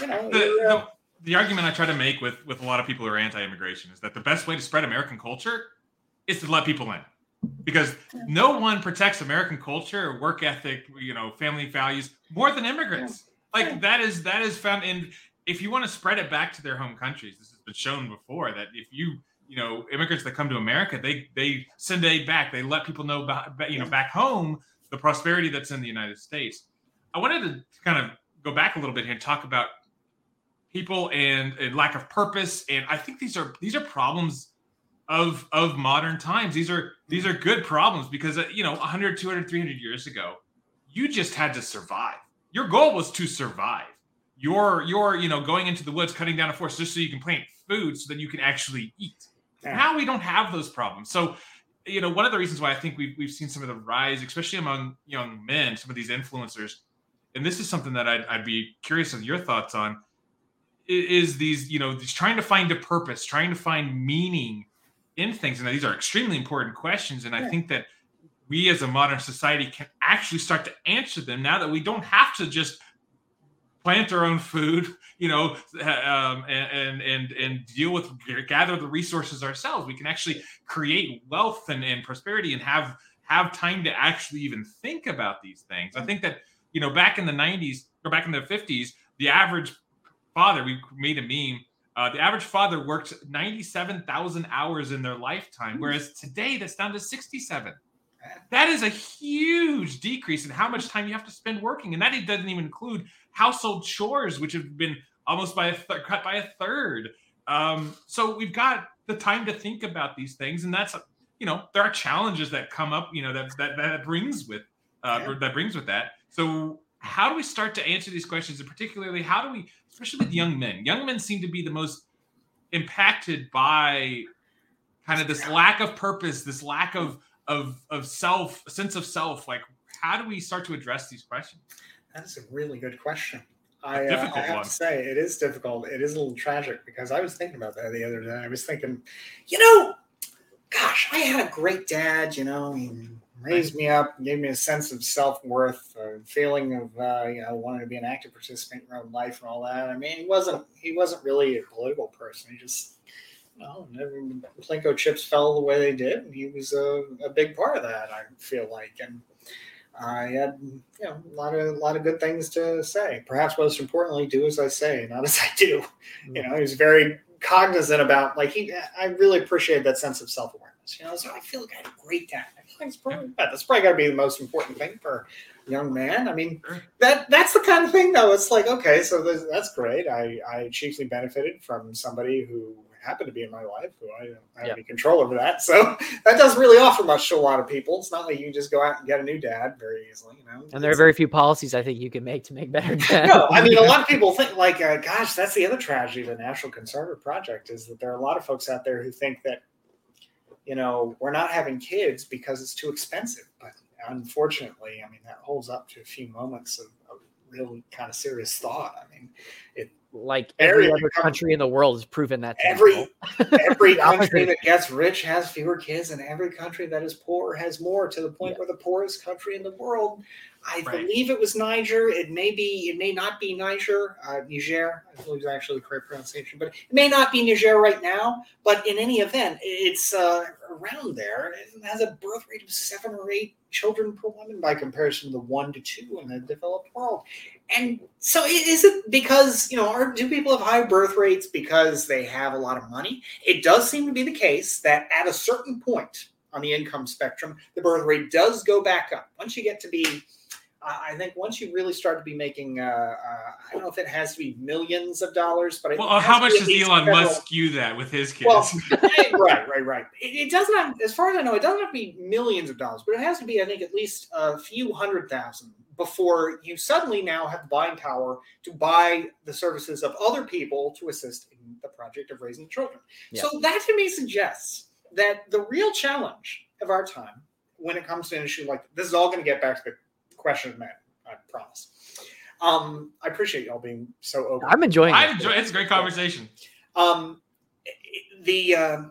you know the, uh, the, the, argument i try to make with with a lot of people who are anti-immigration is that the best way to spread american culture is to let people in because no one protects American culture or work ethic, you know, family values more than immigrants. Like that is that is found in if you want to spread it back to their home countries, this has been shown before that if you you know immigrants that come to America, they they send aid back. They let people know about you know back home the prosperity that's in the United States. I wanted to kind of go back a little bit here and talk about people and, and lack of purpose. And I think these are these are problems of of modern times. These are these are good problems because uh, you know 100 200 300 years ago you just had to survive. Your goal was to survive. You're you're you know going into the woods cutting down a forest just so you can plant food so that you can actually eat. Yeah. now we don't have those problems. So you know one of the reasons why i think we've, we've seen some of the rise especially among young men some of these influencers and this is something that i'd, I'd be curious of your thoughts on is these you know these trying to find a purpose trying to find meaning in things and these are extremely important questions and i think that we as a modern society can actually start to answer them now that we don't have to just plant our own food you know um, and and and deal with gather the resources ourselves. We can actually create wealth and, and prosperity and have have time to actually even think about these things. I think that you know back in the 90s or back in the 50s the average father we made a meme uh, the average father worked 97,000 hours in their lifetime, whereas today that's down to 67. That is a huge decrease in how much time you have to spend working, and that doesn't even include household chores, which have been almost by a th- cut by a third. Um, so we've got the time to think about these things, and that's you know there are challenges that come up, you know that that that brings with uh, yeah. that brings with that. So how do we start to answer these questions and particularly how do we especially with young men young men seem to be the most impacted by kind of this lack of purpose this lack of of of self sense of self like how do we start to address these questions that is a really good question I, uh, I, have one. to say it is difficult. It is a little tragic because I was thinking about that the other day. I was thinking, you know, gosh, I had a great dad. You know, raised me up, gave me a sense of self worth, a feeling of uh, you know wanting to be an active participant in your own life and all that. I mean, he wasn't he wasn't really a political person. He just you know, Plinko chips fell the way they did, and he was a, a big part of that. I feel like, and I had you know a lot of a lot of good things to say. Perhaps most importantly, do as I say, not as I do. Mm-hmm. You know, he was very cognizant about like he. I really appreciate that sense of self awareness. You know, so I feel like I had a great dad that's probably that's probably got to be the most important thing for a young man. I mean, that that's the kind of thing though. It's like okay, so this, that's great. I I chiefly benefited from somebody who happened to be in my life who I don't have yep. any control over that. So that doesn't really offer much to a lot of people. It's not like you can just go out and get a new dad very easily, you know. And there are very few policies I think you can make to make better dads. No, I mean a lot of people think like, uh, gosh, that's the other tragedy of the National Conservative Project is that there are a lot of folks out there who think that you know, we're not having kids because it's too expensive. But unfortunately, I mean, that holds up to a few moments of, of really kind of serious thought. I mean, it like every Area other country in the world has proven that. Every- every country that gets rich has fewer kids, and every country that is poor has more. To the point Yeah. where the poorest country in the world, I Right. believe it was Niger. It may be, it may not be Niger, uh, Niger. I believe is actually the correct pronunciation, but it may not be Niger right now. But in any event, it's uh, around there. It has a birth rate of seven or eight children per woman by comparison to the one to two in the developed world. And so, is it because you know, are, do people have high birth rates because they have a lot of money? It does seem to be the case that at a certain point on the income spectrum, the birth rate does go back up. Once you get to be, I I think once you really start to be making, uh, uh, I don't know if it has to be millions of dollars, but it Well, has how much does Elon several- Musk skew that with his kids? Well, right, right, right. It, it does not, as far as I know, it doesn't have to be millions of dollars, but it has to be, I think, at least a few hundred thousand before you suddenly now have the buying power to buy the services of other people to assist in the project of raising children. Yeah. So that to me suggests that the real challenge of our time when it comes to an issue like this is all going to get back to the question of men, I promise. Um, I appreciate y'all being so open. I'm enjoying I it. enjoy. It's a great conversation. Um, the, uh,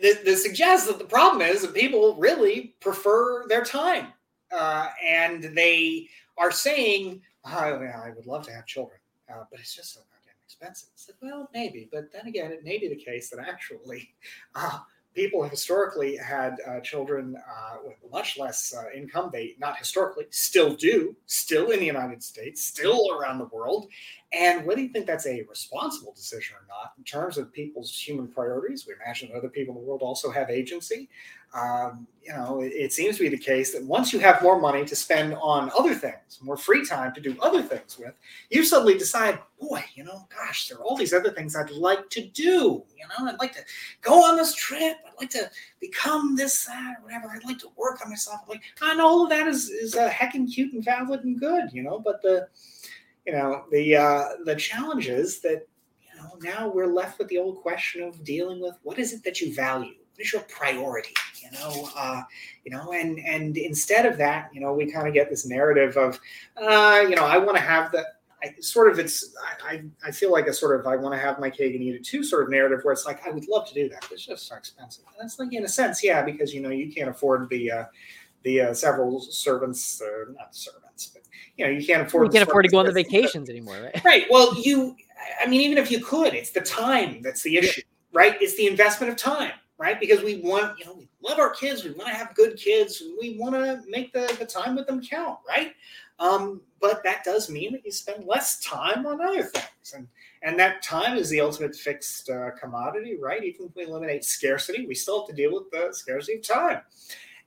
the the suggests that the problem is that people really prefer their time, uh, and they are saying, "I, I would love to have children, uh, but it's just so goddamn expensive." It's like, well, maybe, but then again, it may be the case that actually. Uh, People historically had uh, children uh, with much less uh, income. They not historically, still do, still in the United States, still around the world, and whether you think that's a responsible decision or not, in terms of people's human priorities, we imagine other people in the world also have agency. Um, you know, it, it seems to be the case that once you have more money to spend on other things, more free time to do other things with, you suddenly decide, boy, you know, gosh, there are all these other things I'd like to do. You know, I'd like to go on this trip. I'd like to become this, that, or whatever. I'd like to work on myself. Like, and all of that is is uh, heckin' cute and valid and good, you know. But the you know the uh, the challenge is that you know now we're left with the old question of dealing with what is it that you value what is your priority you know uh, you know and and instead of that you know we kind of get this narrative of uh, you know i want to have the I, sort of it's I, I feel like a sort of I want to have my cake and eat it too sort of narrative where it's like I would love to do that but it's just so expensive and it's like in a sense yeah because you know you can't afford the uh, the uh, several servants or not servants but you know you can't afford We can't afford to go on the vacations anymore, right? Right. Well, you, I mean, even if you could, it's the time that's the issue, right? It's the investment of time, right? Because we want, you know, we love our kids, we want to have good kids, we want to make the, the time with them count, right? Um, but that does mean that you spend less time on other things. And, and that time is the ultimate fixed uh, commodity, right? Even if we eliminate scarcity, we still have to deal with the scarcity of time.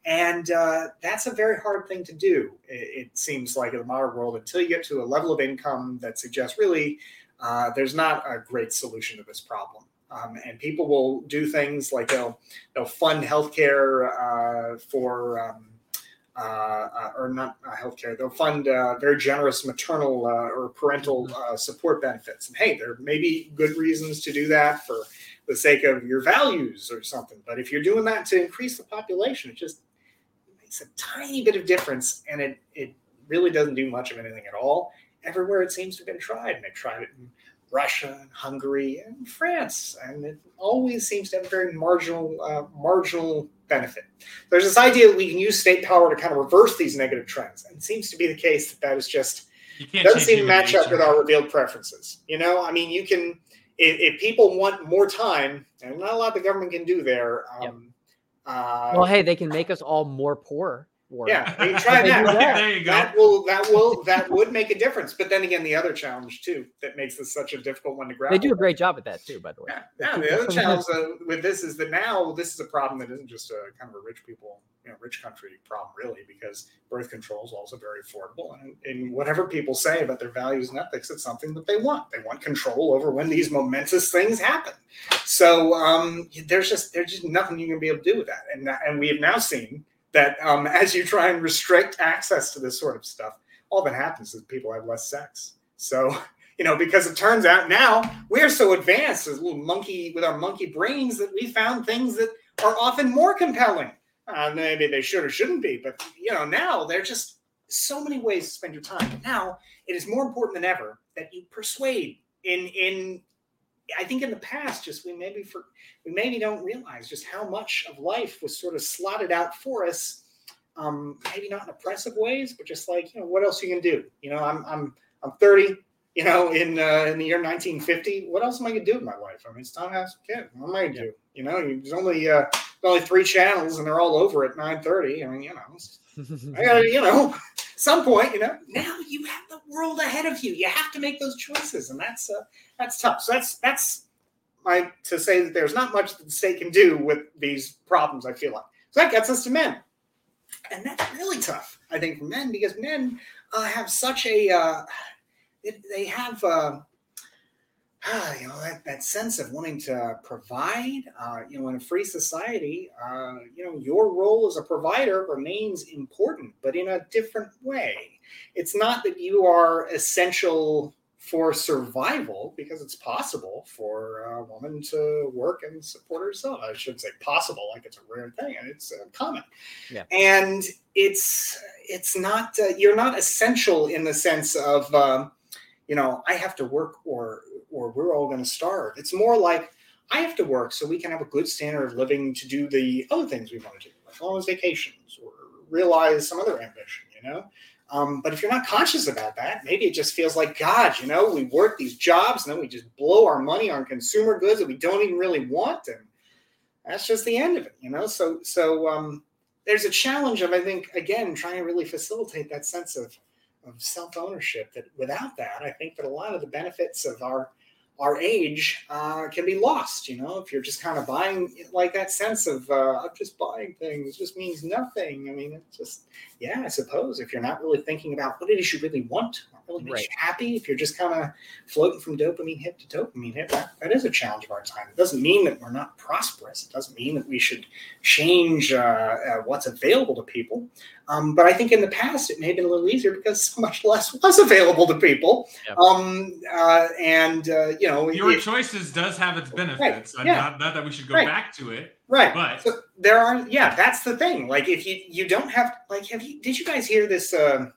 And uh, that's a very hard thing to do, it, it seems like in the modern world, until you get to a level of income that suggests really uh, there's not a great solution to this problem. Um, and people will do things like they'll they'll fund healthcare uh, for um, uh, uh, or not uh, healthcare. They'll fund uh, very generous maternal uh, or parental uh, support benefits. And hey, there may be good reasons to do that for the sake of your values or something. But if you're doing that to increase the population, it just makes a tiny bit of difference, and it it really doesn't do much of anything at all. Everywhere it seems to have been tried, and they've tried it in Russia and Hungary and France, and it always seems to have a very marginal uh, marginal benefit. There's this idea that we can use state power to kind of reverse these negative trends, and it seems to be the case that that is just You can't doesn't seem to human match up with our revealed preferences. You know, I mean, you can if, if people want more time, and not a lot the government can do there. Um, uh, Well, hey, they can make us all more poor. Warren. yeah, they can try that. do that. there you go. That will that will that would make a difference. But then again, the other challenge too that makes this such a difficult one to grapple. They do a great job at that too, by the way. Yeah, yeah. The other challenge uh, with this is that now this is a problem that isn't just a kind of a rich people, you know, rich country problem, really, because birth control is also very affordable. And, and whatever people say about their values and ethics, it's something that they want. They want control over when these momentous things happen. So um, there's just there's just nothing you can be able to do with that. And and we have now seen that um, as you try and restrict access to this sort of stuff, all that happens is people have less sex. So you know, because it turns out now we're so advanced as little monkey with our monkey brains that we found things that are often more compelling. Uh, maybe they should or shouldn't be, but you know, now they're just so many ways to spend your time. Now it is more important than ever that you persuade. In in, I think in the past, just we maybe for we maybe don't realize just how much of life was sort of slotted out for us. Um, maybe not in oppressive ways, but just like you know, what else you can do? You know, I'm I'm I'm 30 you know, in uh, in the year 1950, what else am I gonna do with my life? I mean, it's time to have some kids. What am I gonna do? You know, there's only uh, only three channels, and they're all over at 9:30. I mean, you know, I gotta, you know, some point, you know, now you have the world ahead of you. You have to make those choices, and that's uh, that's tough. So that's that's my to say that there's not much that the state can do with these problems. I feel like so that gets us to men, and that's really tough. I think for men because men uh, have such a uh, they have uh, you know that, that sense of wanting to provide uh, you know in a free society uh, you know your role as a provider remains important but in a different way. It's not that you are essential for survival because it's possible for a woman to work and support herself. I shouldn't say possible like it's a rare thing and it's uh, common. Yeah. and it's it's not uh, you're not essential in the sense of um, you know i have to work or or we're all going to starve. It's more like i have to work so we can have a good standard of living to do the other things we want to do like on those vacations or realize some other ambition you know? Um, but if you're not conscious about that maybe it just feels like god you know? We work these jobs and then we just blow our money on consumer goods that we don't even really want and that's just the end of it you know? So so um, there's a challenge of i think again trying to really facilitate that sense of of self ownership. That without that, I think that a lot of the benefits of our our age uh, can be lost. You know, if you're just kind of buying like that sense of uh, I'm just buying things just means nothing. I mean, it's just yeah, I suppose if you're not really thinking about what it is you really want, really makes Right. you happy, if you're just kind of floating from dopamine hit to dopamine hit, that, that is a challenge of our time. It doesn't mean that we're not prosperous. It doesn't mean that we should change uh, uh, what's available to people. Um, but I think in the past it may have been a little easier because so much less was available to people. Yep. Um, uh, and uh, you know, Your it- choices does have its benefits. I'm yeah. Not, not that we should go Right. back to it, right? but So there are, yeah, that's the thing. Like if you you don't have like have you did you guys hear this? Uh,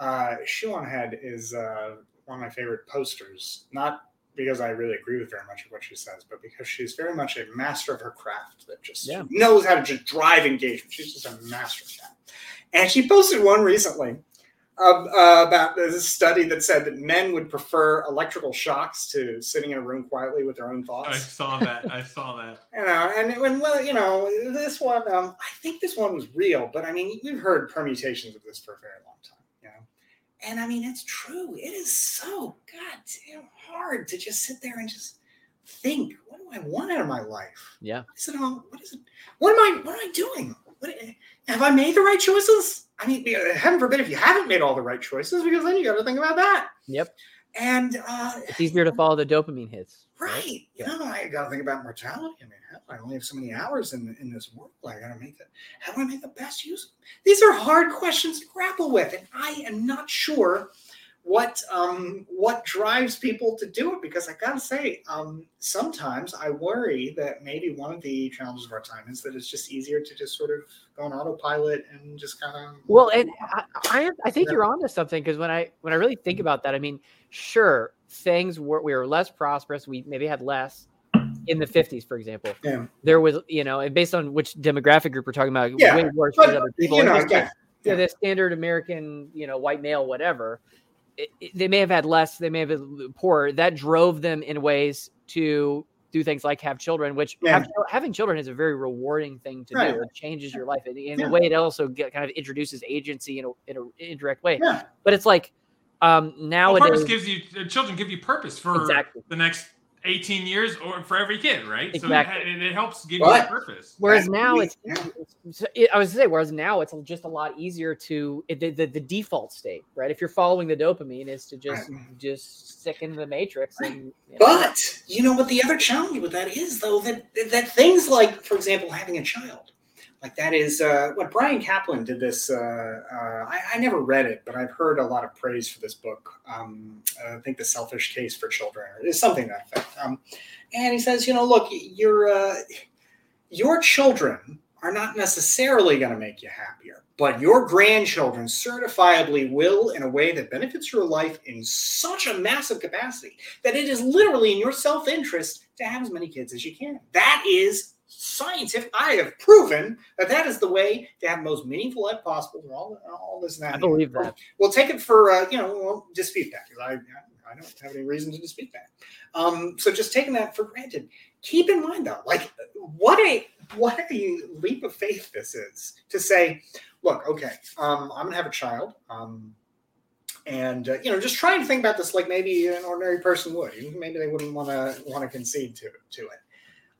uh, Shoe on Head is uh, one of my favorite posters. Not because I really agree with very much of what she says, but because she's very much a master of her craft that just Yeah. knows how to just drive engagement. She's just a master of that. And she posted one recently um, uh, about this study that said that men would prefer electrical shocks to sitting in a room quietly with their own thoughts. I saw that. I saw that. You know, and when well, you know, this one, um, I think this one was real, but I mean, we've heard permutations of this for a very long time, you know. And I mean, it's true. It is so goddamn hard to just sit there and just think, what do I want out of my life? Yeah. What is it all? What is it? What am I? What am I doing? What have I made the right choices? I mean, heaven forbid if you haven't made all the right choices, because then you got to think about that. Yep. And uh, It's easier to follow the dopamine hits. Right. You know, I got to think about mortality. I mean, hell, I only have so many hours in in this world. I got to make it. How do I make the best use? of These are hard questions to grapple with, and I am not sure what um what drives people to do it because I got to say, um, sometimes I worry that maybe one of the challenges of our time is that it's just easier to just sort of go on autopilot and just kind of Well, and I, I, I think Yeah. you're onto something because when I when I really think about that, I mean, sure, things were we were less prosperous. We maybe had less in the 50s, for example. Yeah. There was, you know, and based on which demographic group we're talking about, Yeah, way worse but, other people. you know, just yeah, the- standard American, you know, white male, whatever. It, it- they may have had less. They may have been poorer. That drove them in ways to do things like have children, which Yeah. have, having children is a very rewarding thing to Right. do. It changes your life. In, in Yeah. a way, it also get, kind of introduces agency in a, in a indirect way. yeah. But it's like um, Well, nowadays, purpose gives you uh, children give you purpose for Exactly. the next 18 years or for every kid, right? Exactly. So it, it helps give But- you purpose. Whereas That- now we- it's, it's- it- I was to say, whereas now it's just a lot easier to it, the, the the default state, right? If you're following the dopamine, is to just just stick into the matrix and you know, But you know what the other challenge with that is, though, that that things like, for example, having a child, like that is uh, what Bryan Caplan did. This uh, uh, I, I never read it, but I've heard a lot of praise for this book. Um, I think the Selfish Case for Children is something that effect. Um, and he says, you know, look, you're. Uh, your children are not necessarily going to make you happier, but your grandchildren certifiably will in a way that benefits your life in such a massive capacity that it is literally in your self interest to have as many kids as you can. That is scientific. I have proven that that is the way to have the most meaningful life possible. All, all this and that. I believe that. We'll take it for uh, you know we'll dispute that because I I don't have any reason to dispute that. Um, so just taking that for granted. Keep in mind though, like what a what a leap of faith this is to say, look, okay, um, I'm gonna have a child. Um, and uh, you know, just trying to think about this like maybe an ordinary person would. Maybe they wouldn't want to want to concede to to it.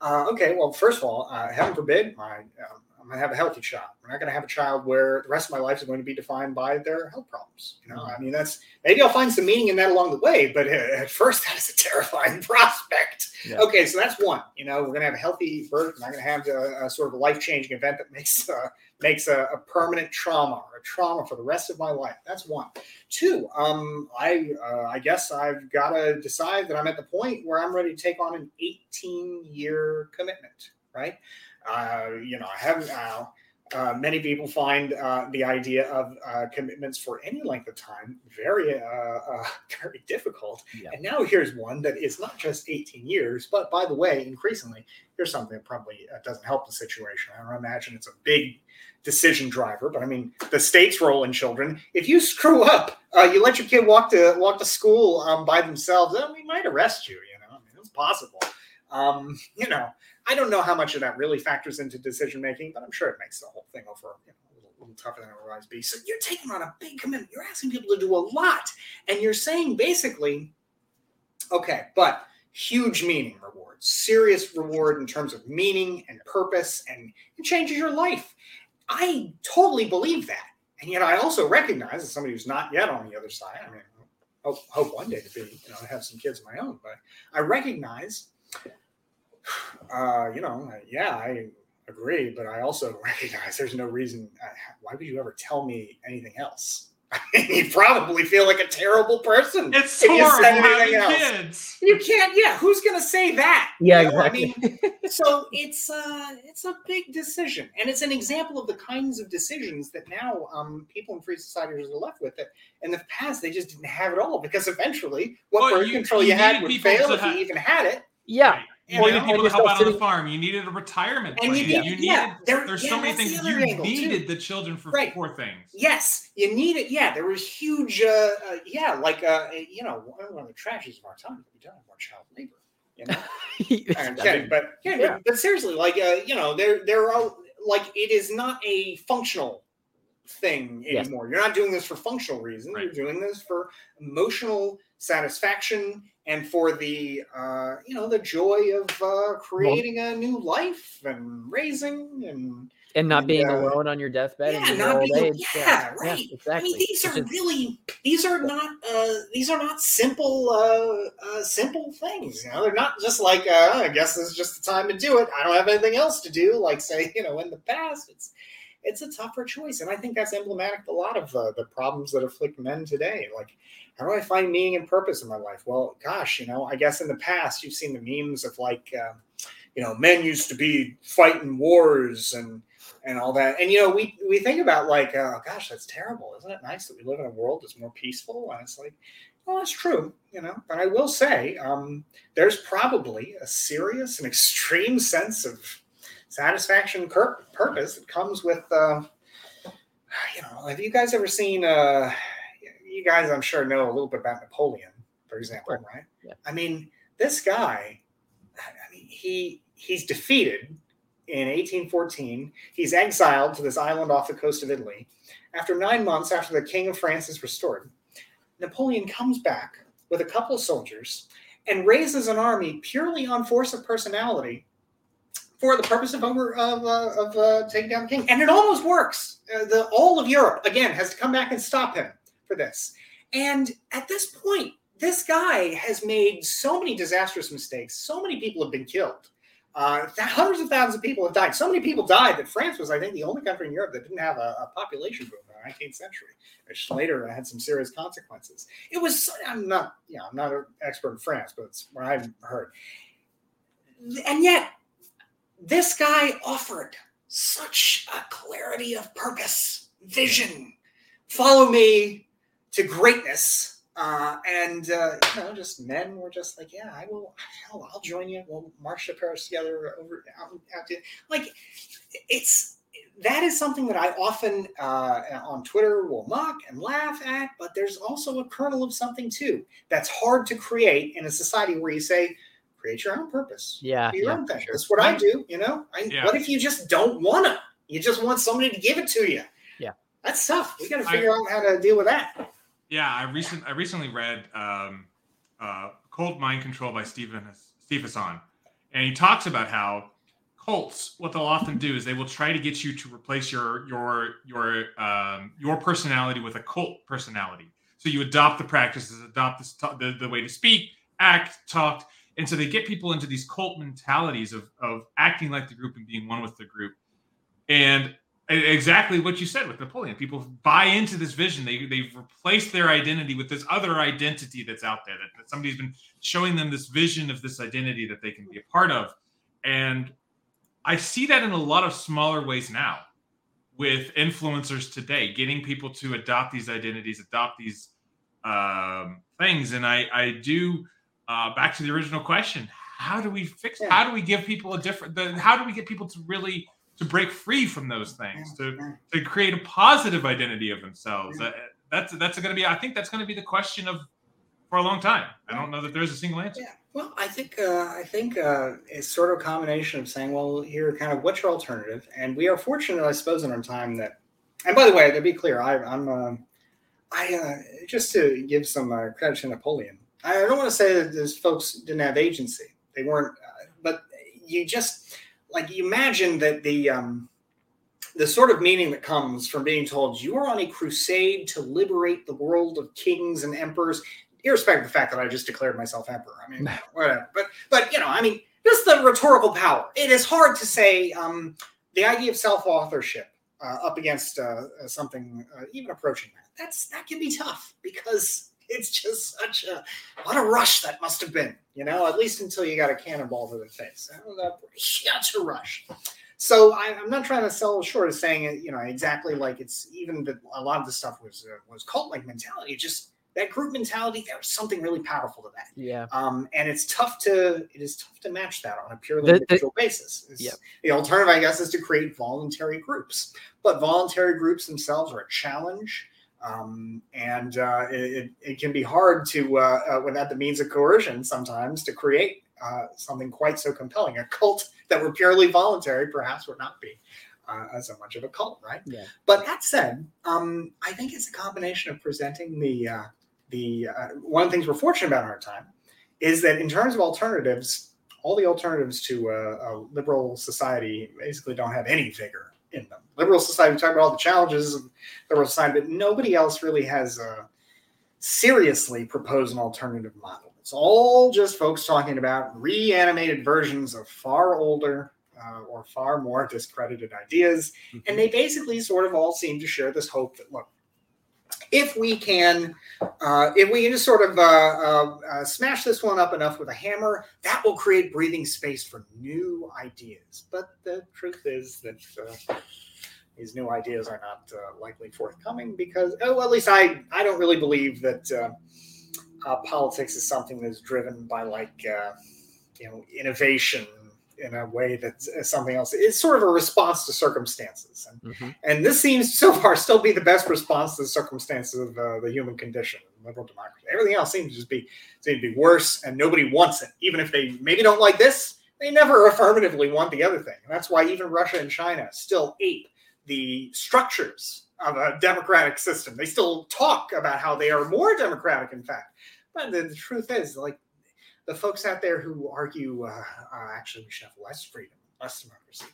Uh, okay, well, first of all, uh, heaven forbid, my, um, I'm going to have a healthy child. We're not going to have a child where the rest of my life is going to be defined by their health problems. You know, mm-hmm. I mean, that's maybe I'll find some meaning in that along the way, but at first, that is a terrifying prospect. Yeah. Okay, so that's one. You know, we're going to have a healthy birth. We're not going to have a, a, sort of a life changing event that makes uh, makes a, a, permanent trauma or a trauma for the rest of my life. That's one. Two, um, I uh, I guess I've got to decide that I'm at the point where I'm ready to take on an 18 year commitment. Right? Uh, you know, I haven't now. Uh, many people find uh, the idea of uh, commitments for any length of time very, uh, uh, very difficult. Yeah. And now here's one that is not just 18 years, but by the way, increasingly, here's something that probably uh, doesn't help the situation. I don't imagine it's a big decision driver, but I mean, the state's role in children. If you screw up, you let your kid walk to walk to school um, by themselves, then we might arrest you. You know, I mean, it's possible. Um, you know, I don't know how much of that really factors into decision making, but I'm sure it makes the whole thing over you know, a, little, a little tougher than it otherwise be. So you're taking on a big commitment. You're asking people to do a lot, and you're saying basically, okay, but huge meaning rewards, serious reward in terms of meaning and purpose, and it changes your life. I totally believe that, and yet I also recognize as somebody who's not yet on the other side. I mean, hope, hope one day to be, you know, have some kids of my own, but I recognize uh, you know, yeah, I agree, but I also recognize there's no reason. Uh, why would you ever tell me anything else? you probably feel like a terrible person. It's horrible having else. kids. You can't. Yeah, who's gonna say that? Yeah, you know? exactly. I mean, so it's uh, it's a big decision, and it's an example of the kinds of decisions that now um, people in free societies are left with. It in the past they just didn't have it all because eventually, what well, birth you, control you, you had would fail if have... you even had it. Yeah, you needed people to help out on the farm. You needed a retirement plan. You, you needed. Yeah, there, there's yeah, so many things. You needed too. the children for right. poor things. Yes, you needed. Yeah, there was huge. Uh, uh, yeah, like uh, you know, one of the tragedies of our time. We don't have more child labor. You know, I'm kidding, but yeah, yeah. But, but, seriously, like uh, you know, there there are like it is not a functional thing anymore. Yes. You're not doing this for functional reasons. Right. You're doing this for emotional satisfaction and for the uh, you know the joy of uh, creating a new life and raising and and not and, being uh, alone on your deathbed yeah, not being, yeah, yeah, right. Yeah, exactly. I mean, these are really these are not uh, these are not simple uh, uh, simple things. You know, they're not just like uh, I guess this is just the time to do it. I don't have anything else to do. Like say, you know, in the past, it's it's a tougher choice, and I think that's emblematic of a lot of uh, the problems that afflict men today. Like how do I find meaning and purpose in my life? Well, gosh, you know, I guess in the past you've seen the memes of like, uh, you know, men used to be fighting wars and and all that. And you know, we we think about like, oh gosh, that's terrible. Isn't it nice that we live in a world that's more peaceful? And it's like, well, that's true, you know. But I will say, um, there's probably a serious and extreme sense of satisfaction, purpose that comes with, uh, you know, have you guys ever seen? Uh, you guys, I'm sure, know a little bit about Napoleon, for example, right? Yeah. I mean, this guy, I mean, he he's defeated in 1814. He's exiled to this island off the coast of Italy. After nine months, after the King of France is restored, Napoleon comes back with a couple of soldiers and raises an army purely on force of personality for the purpose of of, uh, of uh, taking down the king, and it almost works. Uh, the all of Europe again has to come back and stop him for this. And at this point, this guy has made so many disastrous mistakes. So many people have been killed. Uh, hundreds of thousands of people have died. So many people died that France was, I think, the only country in Europe that didn't have a, a population boom in the 19th century, which later had some serious consequences. It was, I'm not, you know, I'm not an expert in France, but it's what I've heard. And yet, this guy offered such a clarity of purpose, vision. Follow me to greatness. Uh, and uh, you know, just men were just like, yeah, I will. Hell, I'll join you. We'll march to Paris together. Over out, out to, like, it's that is something that I often uh, on Twitter will mock and laugh at. But there's also a kernel of something too that's hard to create in a society where you say, create your own purpose. Yeah, Do your yeah, own thing. sure. That's what I do. You know, I, Yeah. what if you just don't wanna? You just want somebody to give it to you. Yeah. that's tough. We got to I- figure out how to deal with that. Yeah, I recent I recently read um, uh, "Cult Mind Control" by Steven Steve Hassan, and he talks about how cults what they'll often do is they will try to get you to replace your your your um, your personality with a cult personality. So you adopt the practices, adopt the, the the way to speak, act, talk, and so they get people into these cult mentalities of of acting like the group and being one with the group. And exactly what you said with Napoleon. People buy into this vision. They they've replaced their identity with this other identity that's out there. That, that somebody's been showing them this vision of this identity that they can be a part of. And I see that in a lot of smaller ways now with influencers today, getting people to adopt these identities, adopt these um, things. And I I do uh, back to the original question: How do we fix? Yeah. How do we give people a different? The, how do we get people to really to break free from those things? To to create a positive identity of themselves. Yeah. Uh, that's that's going to be. I think that's going to be the question of for a long time. I don't know that there's a single answer. Yeah. Well, I think uh, I think uh, it's sort of a combination of saying, well, here, kind of, what's your alternative? And we are fortunate, I suppose, in our time that. And by the way, to be clear, I, I'm uh, I uh, just to give some uh, credit to Napoleon. I don't want to say that those folks didn't have agency; they weren't. Uh, but you just like you imagine that the um, the sort of meaning that comes from being told you are on a crusade to liberate the world of kings and emperors irrespective of the fact that I just declared myself emperor. I mean, whatever. But but you know, I mean, just the rhetorical power. It is hard to say um, the idea of self-authorship uh, up against uh, uh, something uh, even approaching that. That's that can be tough because it's just such a what a rush that must have been. You know, at least until you got a cannonball to the face. That was a rush. So I, I'm not trying to sell short of saying it, you know, exactly like it's even that a lot of the stuff was uh, was cult like mentality. It just that group mentality, there was something really powerful to that. Yeah. Um, and it's tough to it is tough to match that on a purely individual basis. It's- Yep. The alternative, I guess, is to create voluntary groups, but voluntary groups themselves are a challenge. Um, and uh, it, it- can be hard to, uh, uh, without the means of coercion, sometimes to create uh, something quite so compelling. A cult that were purely voluntary perhaps would not be uh, so much of a cult, right? Yeah. But that said, um, I think it's a combination of presenting the uh, the uh, one of the things we're fortunate about in our time is that in terms of alternatives, all the alternatives to a, a liberal society basically don't have any vigor in them. Liberal society, we talk about all the challenges of liberal society, but nobody else really has uh, seriously proposed an alternative model. It's all just folks talking about reanimated versions of far older uh, or far more discredited ideas. And they basically sort of all seem to share this hope that, look, if we can, uh, if we can just sort of uh, uh, uh, smash this one up enough with a hammer, that will create breathing space for new ideas. But the truth is that uh, these new ideas are not likely forthcoming because, oh, at least I, I don't really believe that politics is something that's driven by like, you know, innovation in a way that's uh, something else. It's sort of a response to circumstances. And Mhm. and this seems so far still be the best response to the circumstances of uh, the human condition, liberal democracy. Everything else seems to just be seem to be worse, and nobody wants it. Even if they maybe don't like this, they never affirmatively want the other thing. And that's why even Russia and China still ape the structures of a democratic system. They still talk about how they are more democratic, in fact. But the, the truth is, like the folks out there who argue, uh, uh, actually, we should have less freedom, less democracy.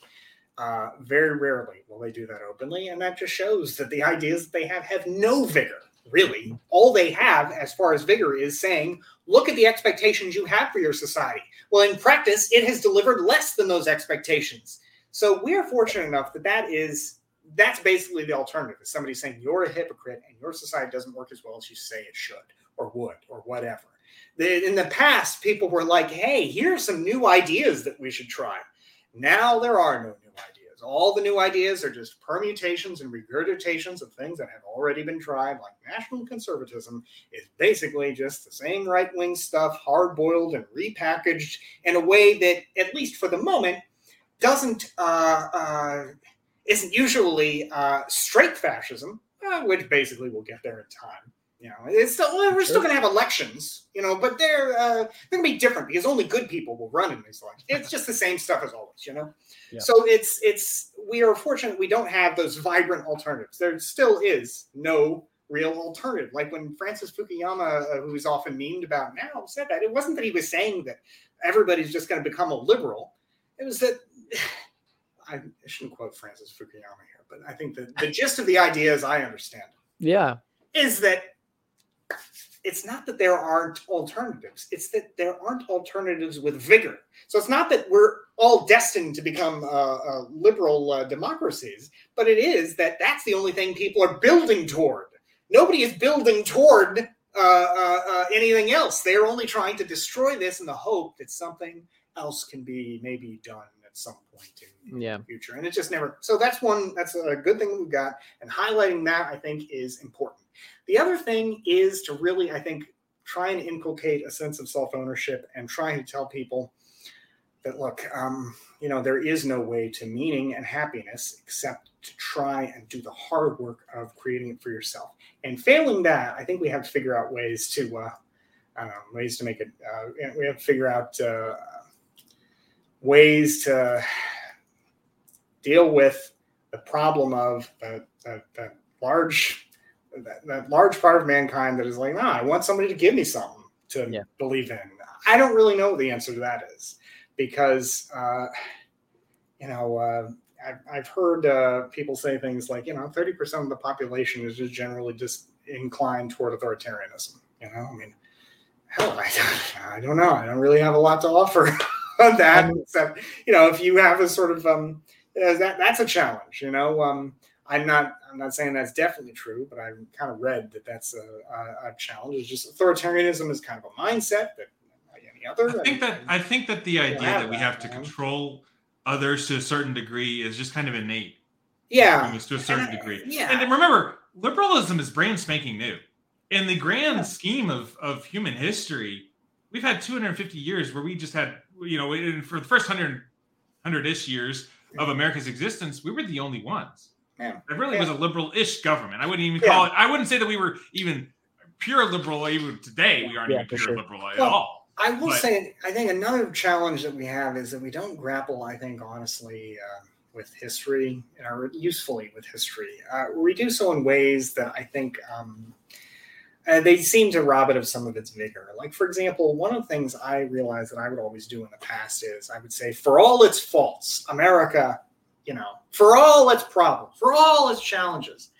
Uh, very rarely will they do that openly, and that just shows that the ideas that they have have no vigor. Really, all they have, as far as vigor, is saying, "Look at the expectations you have for your society." Well, in practice, it has delivered less than those expectations. So we are fortunate enough that that is that's basically the alternative. Is somebody saying you're a hypocrite and your society doesn't work as well as you say it should or would or whatever. In the past, people were like, "Hey, here are some new ideas that we should try." Now there are no new ideas. All the new ideas are just permutations and regurgitations of things that have already been tried. Like national conservatism is basically just the same right wing stuff, hard boiled and repackaged in a way that, at least for the moment, doesn't uh, uh, isn't usually uh, straight fascism, uh, which basically we'll get there in time. You know, it's still we're still going to have elections, you know, but they're uh, they're going to be different because only good people will run in these elections. It's just the same stuff as always, you know. Yeah. So it's it's we are fortunate we don't have those vibrant alternatives. There still is no real alternative. Like when Francis Fukuyama, uh, who's often memed about now, said that it wasn't that he was saying that everybody's just going to become a liberal. It was that I shouldn't quote Francis Fukuyama here, but I think that the gist of the idea, as I understand it, Yeah. is that it's not that there aren't alternatives it's that there aren't alternatives with vigor. So it's not that we're all destined to become uh, uh, liberal uh, democracies but it is that that's the only thing people are building toward. Nobody is building toward uh, uh, uh, anything else. They're only trying to destroy this in the hope that something else can be maybe done at some point in, in Yeah. the future and it just never so that's one that's a good thing we've got and highlighting that i think is important the other thing is to really, I think, try and inculcate a sense of self ownership and trying to tell people that, look, um, you know, there is no way to meaning and happiness except to try and do the hard work of creating it for yourself. And failing that, I think we have to figure out ways to, uh, I don't know, ways to make it, uh, we have to figure out uh, ways to deal with the problem of the, the, the large that, that large part of mankind that is like, nah, I want somebody to give me something to Yeah. believe in. I don't really know what the answer to that is because, uh, you know, uh, I've, I've heard uh, people say things like, you know, 30% of the population is just generally just inclined toward authoritarianism. You know, I mean, hell, I, I don't know. I don't really have a lot to offer that. Except, you know, if you have a sort of, um, uh, that that's a challenge, you know. Um, I'm not. I'm not saying that's definitely true, but I've kind of read that that's a, a, a challenge. It's just authoritarianism is kind of a mindset that like any other. I think that I think that the idea that we that, have to man. control others to a certain degree is just kind of innate. yeah, to a certain And degree. yeah. And remember, liberalism is brand spanking new. In the grand scheme of, of human history, we've had 250 years where we just had, you know, in- for the first 100, 100-ish years of America's existence, we were the only ones. Yeah. It really Yeah. was a liberal-ish government. I wouldn't even Yeah. call it, I wouldn't say that we were even pure liberal even today. We aren't Yeah, even pure sure. liberal at Well, all. I will But- say, I think another challenge that we have is that we don't grapple, I think, honestly, uh, with history or usefully with history. Uh, we do so in ways that I think um, uh, they seem to rob it of some of its vigor. Like, for example, one of the things I realized that I would always do in the past is I would say, for all its faults, America, you know, for all its problems, for all its challenges.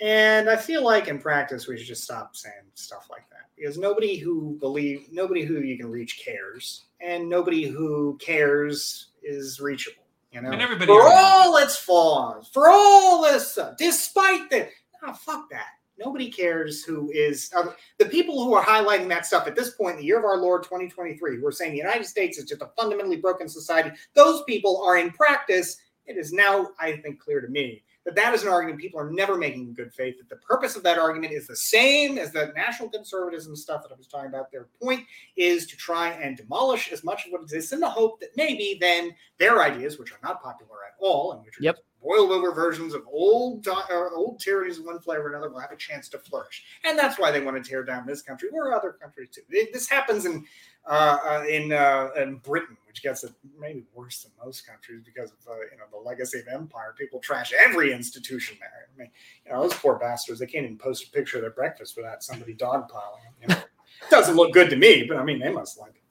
And I feel like in practice, we should just stop saying stuff like that because nobody who believe nobody who you can reach cares, and nobody who cares is reachable. You know, And everybody for all its flaws, for all this, stuff, despite the, oh, fuck that. Nobody cares who is uh, the people who are highlighting that stuff at this point in the year of our Lord 2023, who are saying the United States is just a fundamentally broken society. Those people are in practice. It is now, I think, clear to me that that is an argument people are never making in good faith. That the purpose of that argument is the same as the national conservatism stuff that I was talking about. Their point is to try and demolish as much of what exists in the hope that maybe then their ideas, which are not popular at all, and which are Yep. Boiled over versions of old uh, old tyrannies one flavor or another, will have a chance to flourish. And that's why they want to tear down this country or other countries too. It- this happens in uh, uh, in uh, in Britain, which gets it maybe worse than most countries because of uh, you know the legacy of empire. People trash every institution there. I mean, you know those poor bastards. They can't even post a picture of their breakfast without somebody dogpiling. You know, doesn't look good to me, but I mean they must like it.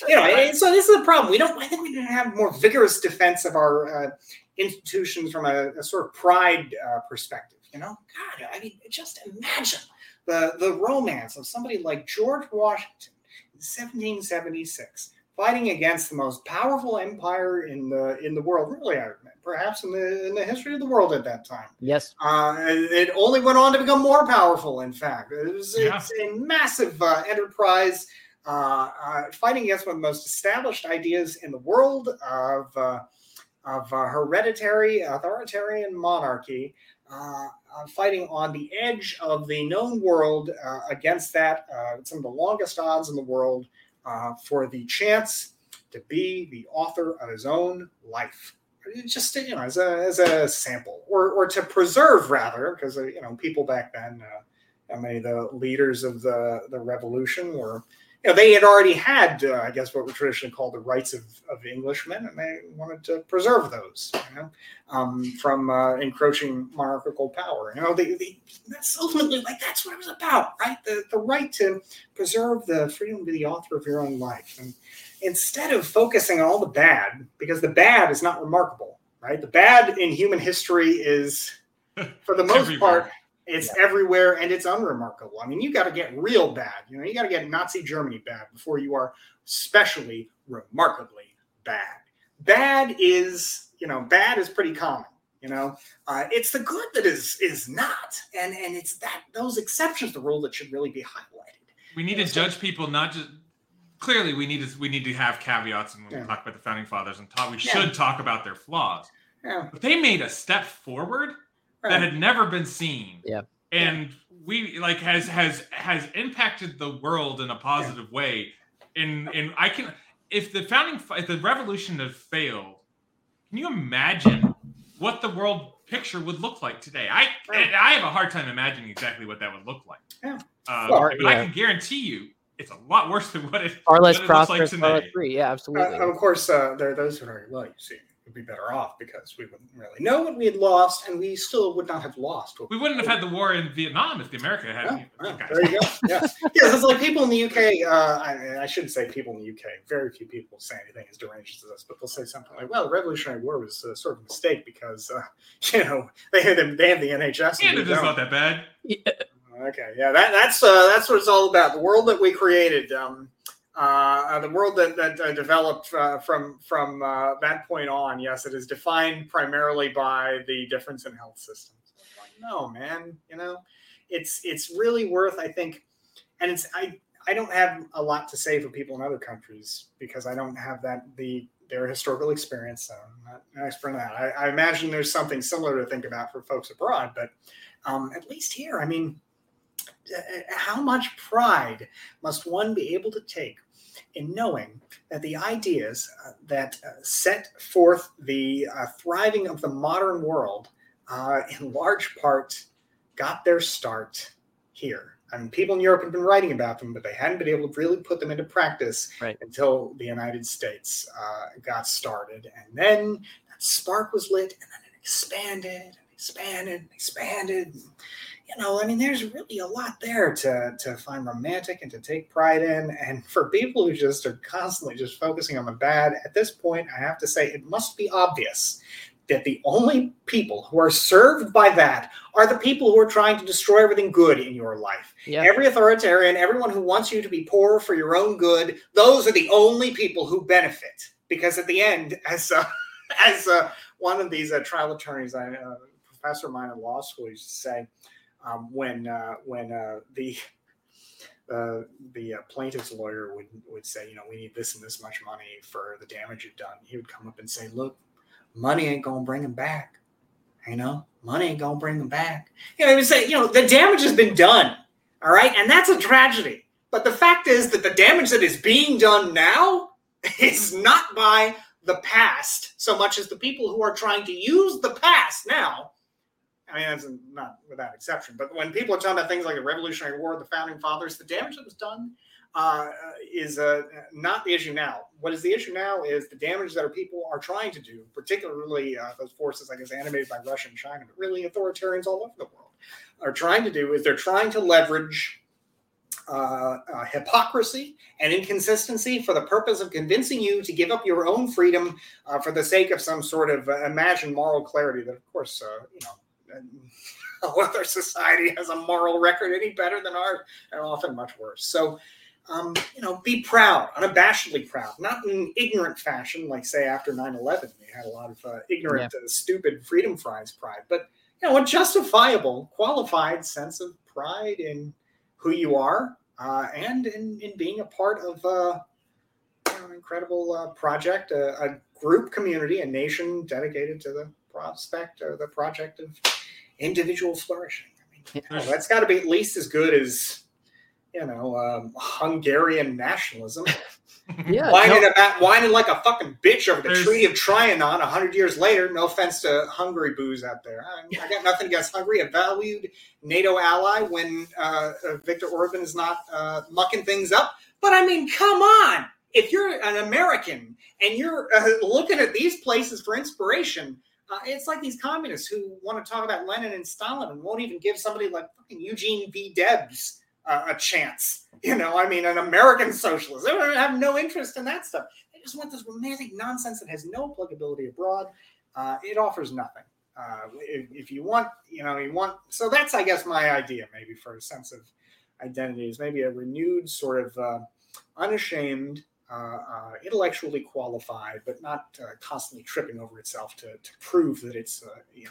But, you know, and so this is the problem. We don't. I think we need to have more vigorous defense of our uh, institutions from a, a sort of pride uh, perspective. You know, God, I mean, just imagine the the romance of somebody like George Washington in 1776 fighting against the most powerful empire in the in the world, really, perhaps in the in the history of the world at that time. Yes. Uh, it only went on to become more powerful. In fact, it was Yeah. it's a massive uh, enterprise. Uh, uh, fighting against one of the most established ideas in the world of, uh, of hereditary authoritarian monarchy, fighting on the edge of the known world against that, some of the longest odds in the world for the chance to be the author of his own life. Just you know as a as a sample or or to preserve rather because you know people back then uh, many of the leaders of the the revolution were you know, they had already had, uh, I guess, what we traditionally call the rights of, of Englishmen, and they wanted to preserve those, you know, um, from uh, encroaching monarchical power. You know, they, they, that's ultimately like that's what it was about, right? The the right to preserve the freedom to be the author of your own life, and instead of focusing on all the bad, because the bad is not remarkable, right? The bad in human history is, for the most part it's yeah. everywhere and it's unremarkable. I mean, you got to get real bad. You know, you got to get Nazi Germany bad before you are especially remarkably bad. Bad is, you know, bad is pretty common. You know, uh, it's the good that is is not, and and it's that those exceptions to the rule that should really be highlighted. We need to judge people not just clearly we need to we need to have caveats and when yeah. we talk about the founding fathers and talk we yeah. should talk about their flaws. Yeah. But they made a step forward that had never been seen. Yeah. And we like has has has impacted the world in a positive yeah. way. And and I can if the founding if the revolution had failed, can you imagine what the world picture would look like today? I I have a hard time imagining exactly what that would look like. Yeah. Um, well, but yeah. I can guarantee you it's a lot worse than what it, far less prosperous, like far less free. Yeah, absolutely. Uh, of course, uh, there are those who are well, you see, would be better off because we wouldn't really know what we had lost, and we still would not have lost. we wouldn't have had the war in Vietnam if the America had. Yeah, yeah, there you go. Yeah, yeah. It's like people in the UK. Uh, I, I, shouldn't say people in the UK. Very few people say anything as deranged as this, but they'll say something like, "Well, the Revolutionary War was uh, sort of a mistake because uh, you know they had them, they have the NHS." And it's not that bad. Yeah. Okay, yeah, that, that's uh, that's what it's all about. The world that we created. Um, uh, the world that, that uh, developed uh, from from uh, that point on, yes, it is defined primarily by the difference in health systems. Like, no, man, you know, it's it's really worth, I think, and it's I I don't have a lot to say for people in other countries because I don't have that the their historical experience. So I'm not an expert that. I, I, imagine there's something similar to think about for folks abroad, but um, at least here, I mean, uh, how much pride must one be able to take in knowing that the ideas uh, that uh, set forth the uh, thriving of the modern world uh, in large part got their start here. I mean, people in Europe had been writing about them, but they hadn't been able to really put them into practice right. until the United States uh, got started. And then that spark was lit, and then it expanded and expanded and expanded. And, you know, I mean, there's really a lot there to to find romantic and to take pride in. And for people who just are constantly just focusing on the bad, at this point, I have to say it must be obvious that the only people who are served by that are the people who are trying to destroy everything good in your life. Yep. Every authoritarian, everyone who wants you to be poor for your own good, those are the only people who benefit. Because at the end, as uh, as uh, one of these uh, trial attorneys, I, uh, professor of mine in law school used to say, um, when uh, when uh, the uh, the uh, plaintiff's lawyer would would say, you know, we need this and this much money for the damage you've done. He would come up and say, look, money ain't gonna bring him back. You know, money ain't gonna bring him back. You know, he would say, you know, the damage has been done. All right, and that's a tragedy. But the fact is that the damage that is being done now is not by the past so much as the people who are trying to use the past now I mean, that's not without exception. But when people are talking about things like the Revolutionary War, the Founding Fathers, the damage that was done uh, is uh, not the issue now. What is the issue now is the damage that our people are trying to do, particularly uh, those forces, I guess, animated by Russia and China, but really authoritarians all over the world, are trying to do is they're trying to leverage uh, uh, hypocrisy and inconsistency for the purpose of convincing you to give up your own freedom uh, for the sake of some sort of uh, imagined moral clarity that, of course, uh, you know, no other society has a moral record any better than ours, and often much worse. So, um, you know, be proud, unabashedly proud, not in ignorant fashion, like say after 9-11, we had a lot of uh, ignorant, yeah. uh, stupid freedom fries pride, but you know, a justifiable, qualified sense of pride in who you are uh, and in, in being a part of uh, an incredible uh, project, a, a, group community, a nation dedicated to the prospect or the project of individual flourishing. I mean, oh, that's got to be at least as good as you know um, Hungarian nationalism. yeah, whining no. about whining like a fucking bitch over the There's... Treaty of Trianon a hundred years later. No offense to Hungary booze out there. I, I, got nothing against Hungary, a valued NATO ally when uh, uh, Viktor Orban is not uh, mucking things up. But I mean, come on! If you're an American and you're uh, looking at these places for inspiration, uh, it's like these communists who want to talk about Lenin and Stalin and won't even give somebody like fucking Eugene V. Debs uh, a chance. You know, I mean, an American socialist. They have no interest in that stuff. They just want this romantic nonsense that has no applicability abroad. Uh, it offers nothing. Uh, if, if, you want, you know, you want. So that's, I guess, my idea maybe for a sense of identity is maybe a renewed sort of uh, unashamed intellectually qualified, but not uh, constantly tripping over itself to, to prove that it's, you know,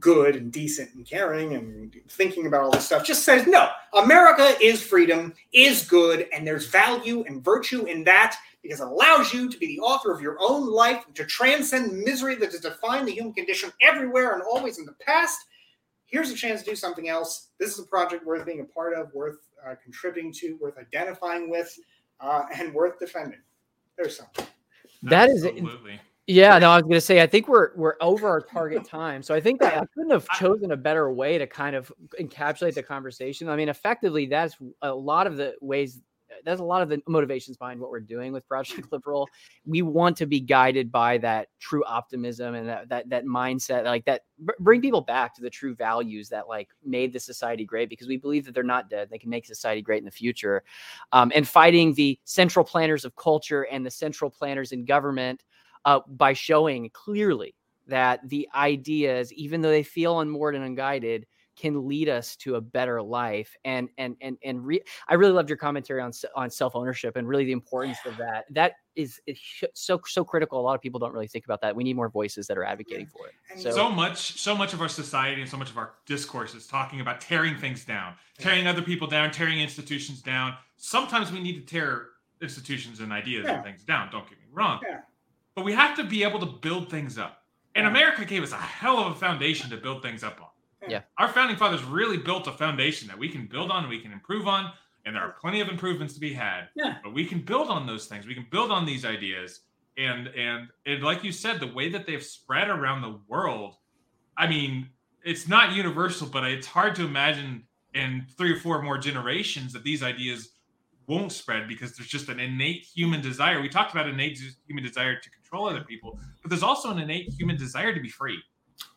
good and decent and caring and thinking about all this stuff. Just says no america is freedom is good and there's value and virtue in that because it allows you to be the author of your own life to transcend misery that has defined the human condition everywhere and always in the past. Here's a chance to do something else. This is a project worth being a part of worth uh, contributing to worth identifying with uh, and worth defending. There's something. That Absolutely. is yeah, no, I was going to say I think we're we're over our target time, so I think that I couldn't have chosen a better way to kind of encapsulate the conversation. I mean, effectively, that's a lot of the ways that's a lot of the motivations behind what we're doing with Project Liberal. We want to be guided by that true optimism and that that, that mindset, like that, bring people back to the true values that like made the society great because we believe that they're not dead; they can make society great in the future. Um, and fighting the central planners of culture and the central planners in government uh, by showing clearly that the ideas, even though they feel unmoored and unguided, can lead us to a better life and and and and re- i really loved your commentary on on self-ownership and really the importance of that. That is, is so so critical. A lot of people don't really think about that. We need more voices that are advocating for it. So, so much so much of our society and so much of our discourse is talking about tearing things down tearing other people down tearing institutions down. Sometimes we need to tear institutions and ideas yeah. and things down don't get me wrong. Yeah. but we have to be able to build things up. And america gave us a hell of a foundation to build things up on yeah. Our founding fathers really built a foundation that we can build on and we can improve on. And there are plenty of improvements to be had. Yeah. But we can build on those things. We can build on these ideas. And and and like you said, the way that they've spread around the world, I mean, it's not universal, but it's hard to imagine in three or four more generations that these ideas won't spread because there's just an innate human desire. We talked about innate human desire to control other people, but there's also an innate human desire to be free.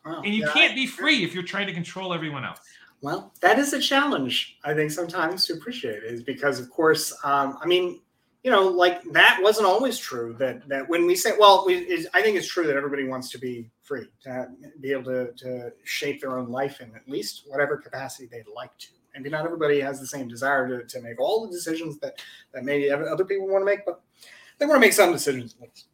Wow. And you yeah, can't be free if you're trying to control everyone else. Well, that is a challenge, I think, sometimes to appreciate is because, of course, um, I mean, you know, like that wasn't always true. That that when we say, well, we, is, I think it's true that everybody wants to be free, to be able to, to shape their own life in at least whatever capacity they'd like to. Maybe not everybody has the same desire to, to make all the decisions that, that maybe other people want to make, but they want to make some decisions at least.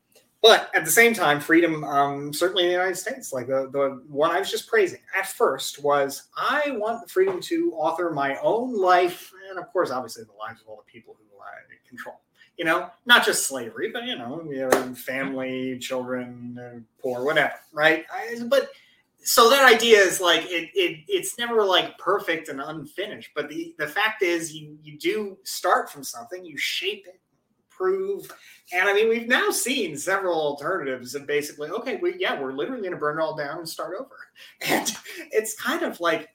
But at the same time, freedom, um, certainly in the United States, like the, the one I was just praising at first was I want the freedom to author my own life. And of course, obviously, the lives of all the people who I control. You know, not just slavery, but, you know, family, children, poor, whatever, right? I, but so that idea is like it, it it's never like perfect and unfinished but the the fact is you you do start from something you shape it prove. And I mean, we've now seen several alternatives and basically, okay, we yeah, we're literally going to burn it all down and start over. And it's kind of like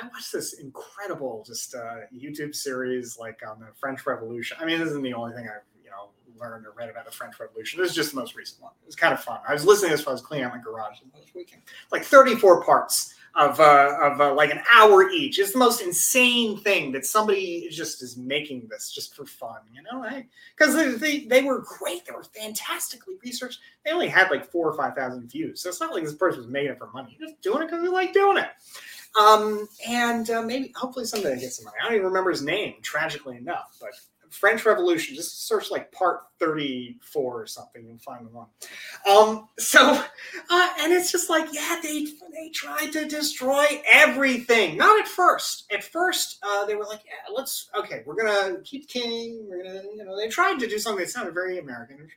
I watched this incredible just uh, YouTube series like on the French Revolution. I mean, this isn't the only thing I've you know learned or read about the French Revolution. This is just the most recent one. It was kind of fun. I was listening to this while I was cleaning out my garage this weekend. Like 34 parts of uh, of uh, like an hour each. It's the most insane thing that somebody just is making this just for fun, you know? Because they, they, they were great. They were fantastically researched. They only had like four or five thousand views, so it's not like this person was making it for money. Just doing it because they like doing it. Um, and uh, maybe hopefully someday I get some money. I don't even remember his name, tragically enough, but French Revolution. Just search like part 34 or something, you'll find the one. Um, so, uh, and it's just like, yeah, they they tried to destroy everything. Not at first. At first, uh, they were like, yeah, let's okay, we're gonna keep king. We're gonna, you know, they tried to do something that sounded very American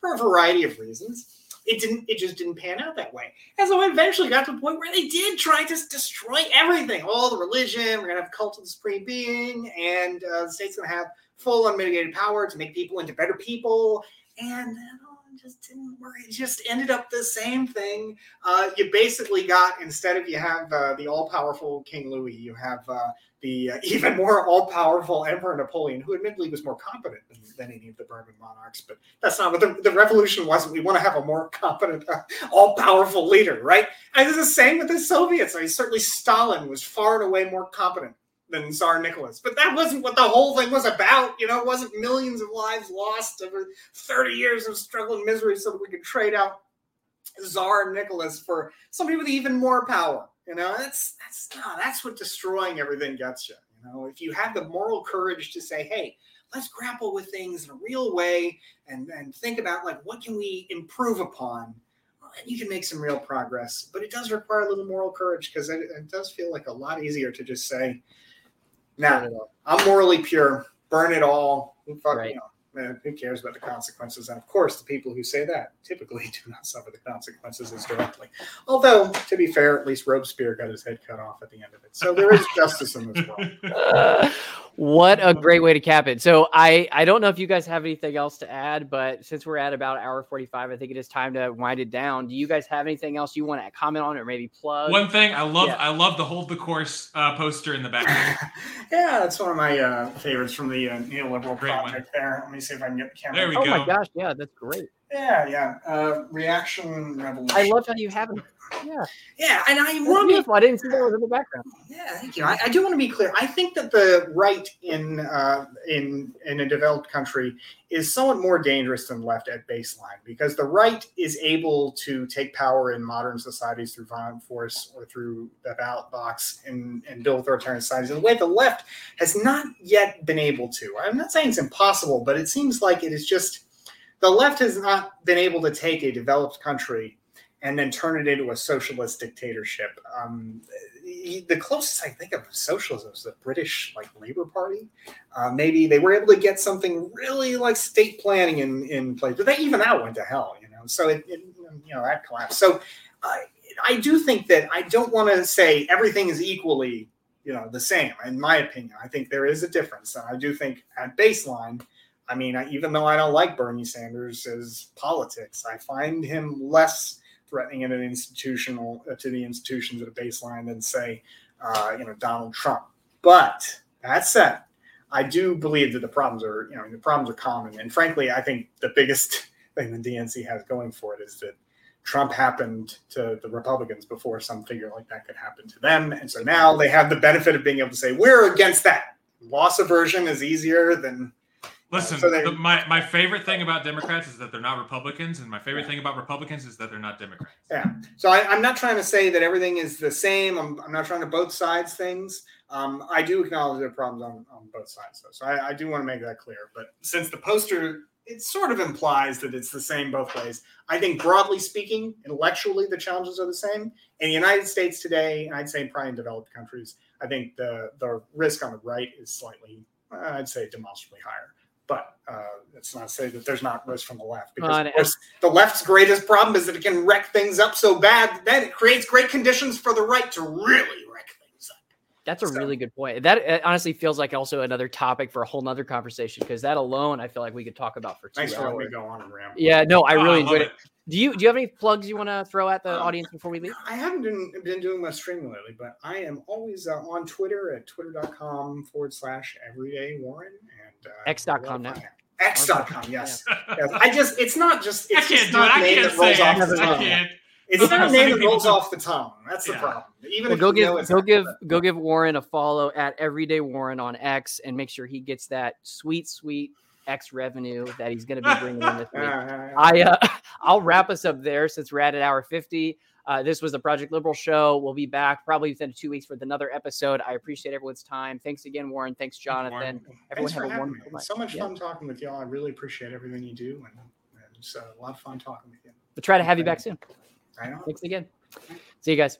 for a variety of reasons it didn't it just didn't pan out that way and so eventually got to the point where they did try to destroy everything all the religion we're to have cult of the supreme being and uh, the state's to have full unmitigated power to make people into better people and it just didn't work it just ended up the same thing uh, you basically got instead of you have uh, the all-powerful king louis you have uh, the uh, even more all-powerful Emperor Napoleon, who admittedly was more competent than, than any of the Bourbon monarchs. But that's not what the, the revolution wasn't. We want to have a more competent, uh, all-powerful leader, right? And it's the same with the Soviets. I mean, certainly Stalin was far and away more competent than Tsar Nicholas. But that wasn't what the whole thing was about. You know, it wasn't millions of lives lost over 30 years of struggle and misery so that we could trade out Tsar Nicholas for somebody with even more power. You know, that's that's no, that's what destroying everything gets you. You know, if you have the moral courage to say, "Hey, let's grapple with things in a real way and and think about like what can we improve upon," you can make some real progress. But it does require a little moral courage because it, it, does feel like a lot easier to just say, "Now, nah, I'm morally pure. Burn it all. Fuck, right. you know, who cares about the consequences? And of course, the people who say that typically do not suffer the consequences as directly. Although, to be fair, at least Robespierre got his head cut off at the end of it. So there is justice in this world. Uh, what a great way to cap it. So I, I don't know if you guys have anything else to add, but since we're at about hour 45, I think it is time to wind it down. Do you guys have anything else you want to comment on or maybe plug? One thing I love, yeah. I love the hold the course uh, poster in the back. yeah, that's one of my uh, favorites from the uh, neoliberal great project one. there. Let me see if I can get the camera. There we oh go. Oh my gosh, yeah, that's great. Yeah, yeah. Uh, reaction revolution. I love how you have it yeah. Yeah. And I want to be. I didn't see that was in the background. Yeah, thank you. I, I do want to be clear. I think that the right in uh, in in a developed country is somewhat more dangerous than left at baseline because the right is able to take power in modern societies through violent force or through the ballot box and, and build authoritarian societies in a way the left has not yet been able to. I'm not saying it's impossible, but it seems like it is just the left has not been able to take a developed country and then turn it into a socialist dictatorship. Um, the closest I think of socialism is the British like Labour Party. Uh, maybe they were able to get something really like state planning in in place, but they, even that went to hell, you know. So it, it you know that collapsed. So uh, I do think that I don't want to say everything is equally you know the same. In my opinion, I think there is a difference, and I do think at baseline. I mean, I, even though I don't like Bernie Sanders' politics, I find him less threatening at an institutional uh, to the institutions at a baseline than say, uh, you know, Donald Trump. But that said, I do believe that the problems are, you know, the problems are common. And frankly, I think the biggest thing the DNC has going for it is that Trump happened to the Republicans before some figure like that could happen to them. And so now they have the benefit of being able to say, we're against that. Loss aversion is easier than Listen, so the, my, my favorite thing about Democrats is that they're not Republicans, and my favorite yeah. thing about Republicans is that they're not Democrats. Yeah. So I, am not trying to say that everything is the same. I'm, I'm not trying to both sides things. Um, I do acknowledge there are problems on, on both sides, though. So I, I do want to make that clear. But since the poster it sort of implies that it's the same both ways. I think broadly speaking, intellectually, the challenges are the same. In the United States today, and I'd say probably in developed countries, I think the the risk on the right is slightly, I'd say, demonstrably higher. But uh, it's not to say that there's not risk from the left because of course, the left's greatest problem is that it can wreck things up so bad that it creates great conditions for the right to really wreck things up. That's a so. really good point. That honestly feels like also another topic for a whole nother conversation because that alone I feel like we could talk about for two Thanks hours. for letting me go on and ramble. Yeah, no, I really oh, enjoyed it. it. Do you do you have any plugs you want to throw at the um, audience before we leave? I haven't been, been doing much streaming lately, but I am always uh, on Twitter at twitter.com forward slash everyday Warren and uh, x.com now. X.com, yes. yes. I just, it's not just, it's I can't just do it. I name can't that rolls say off the tongue. I can't. It's not a name that rolls off the tongue. That's the Yeah. problem. Even Well, if go give go not give go give Warren a follow at Everyday Warren on X and make sure he gets that sweet sweet X revenue that he's going to be bringing in this week. I uh, I'll wrap us up there since we're at an hour fifty. Uh, this was the Project Liberal show. We'll be back probably within two weeks with another episode. I appreciate everyone's time. Thanks again, Warren. Thanks, Jonathan. Warren. Everyone Thanks have for a having me. wonderful night. So much Yeah. fun talking with y'all. I really appreciate everything you do, and, and it's a lot of fun talking with you. We'll try to have you back soon. I know. Thanks again. See you guys.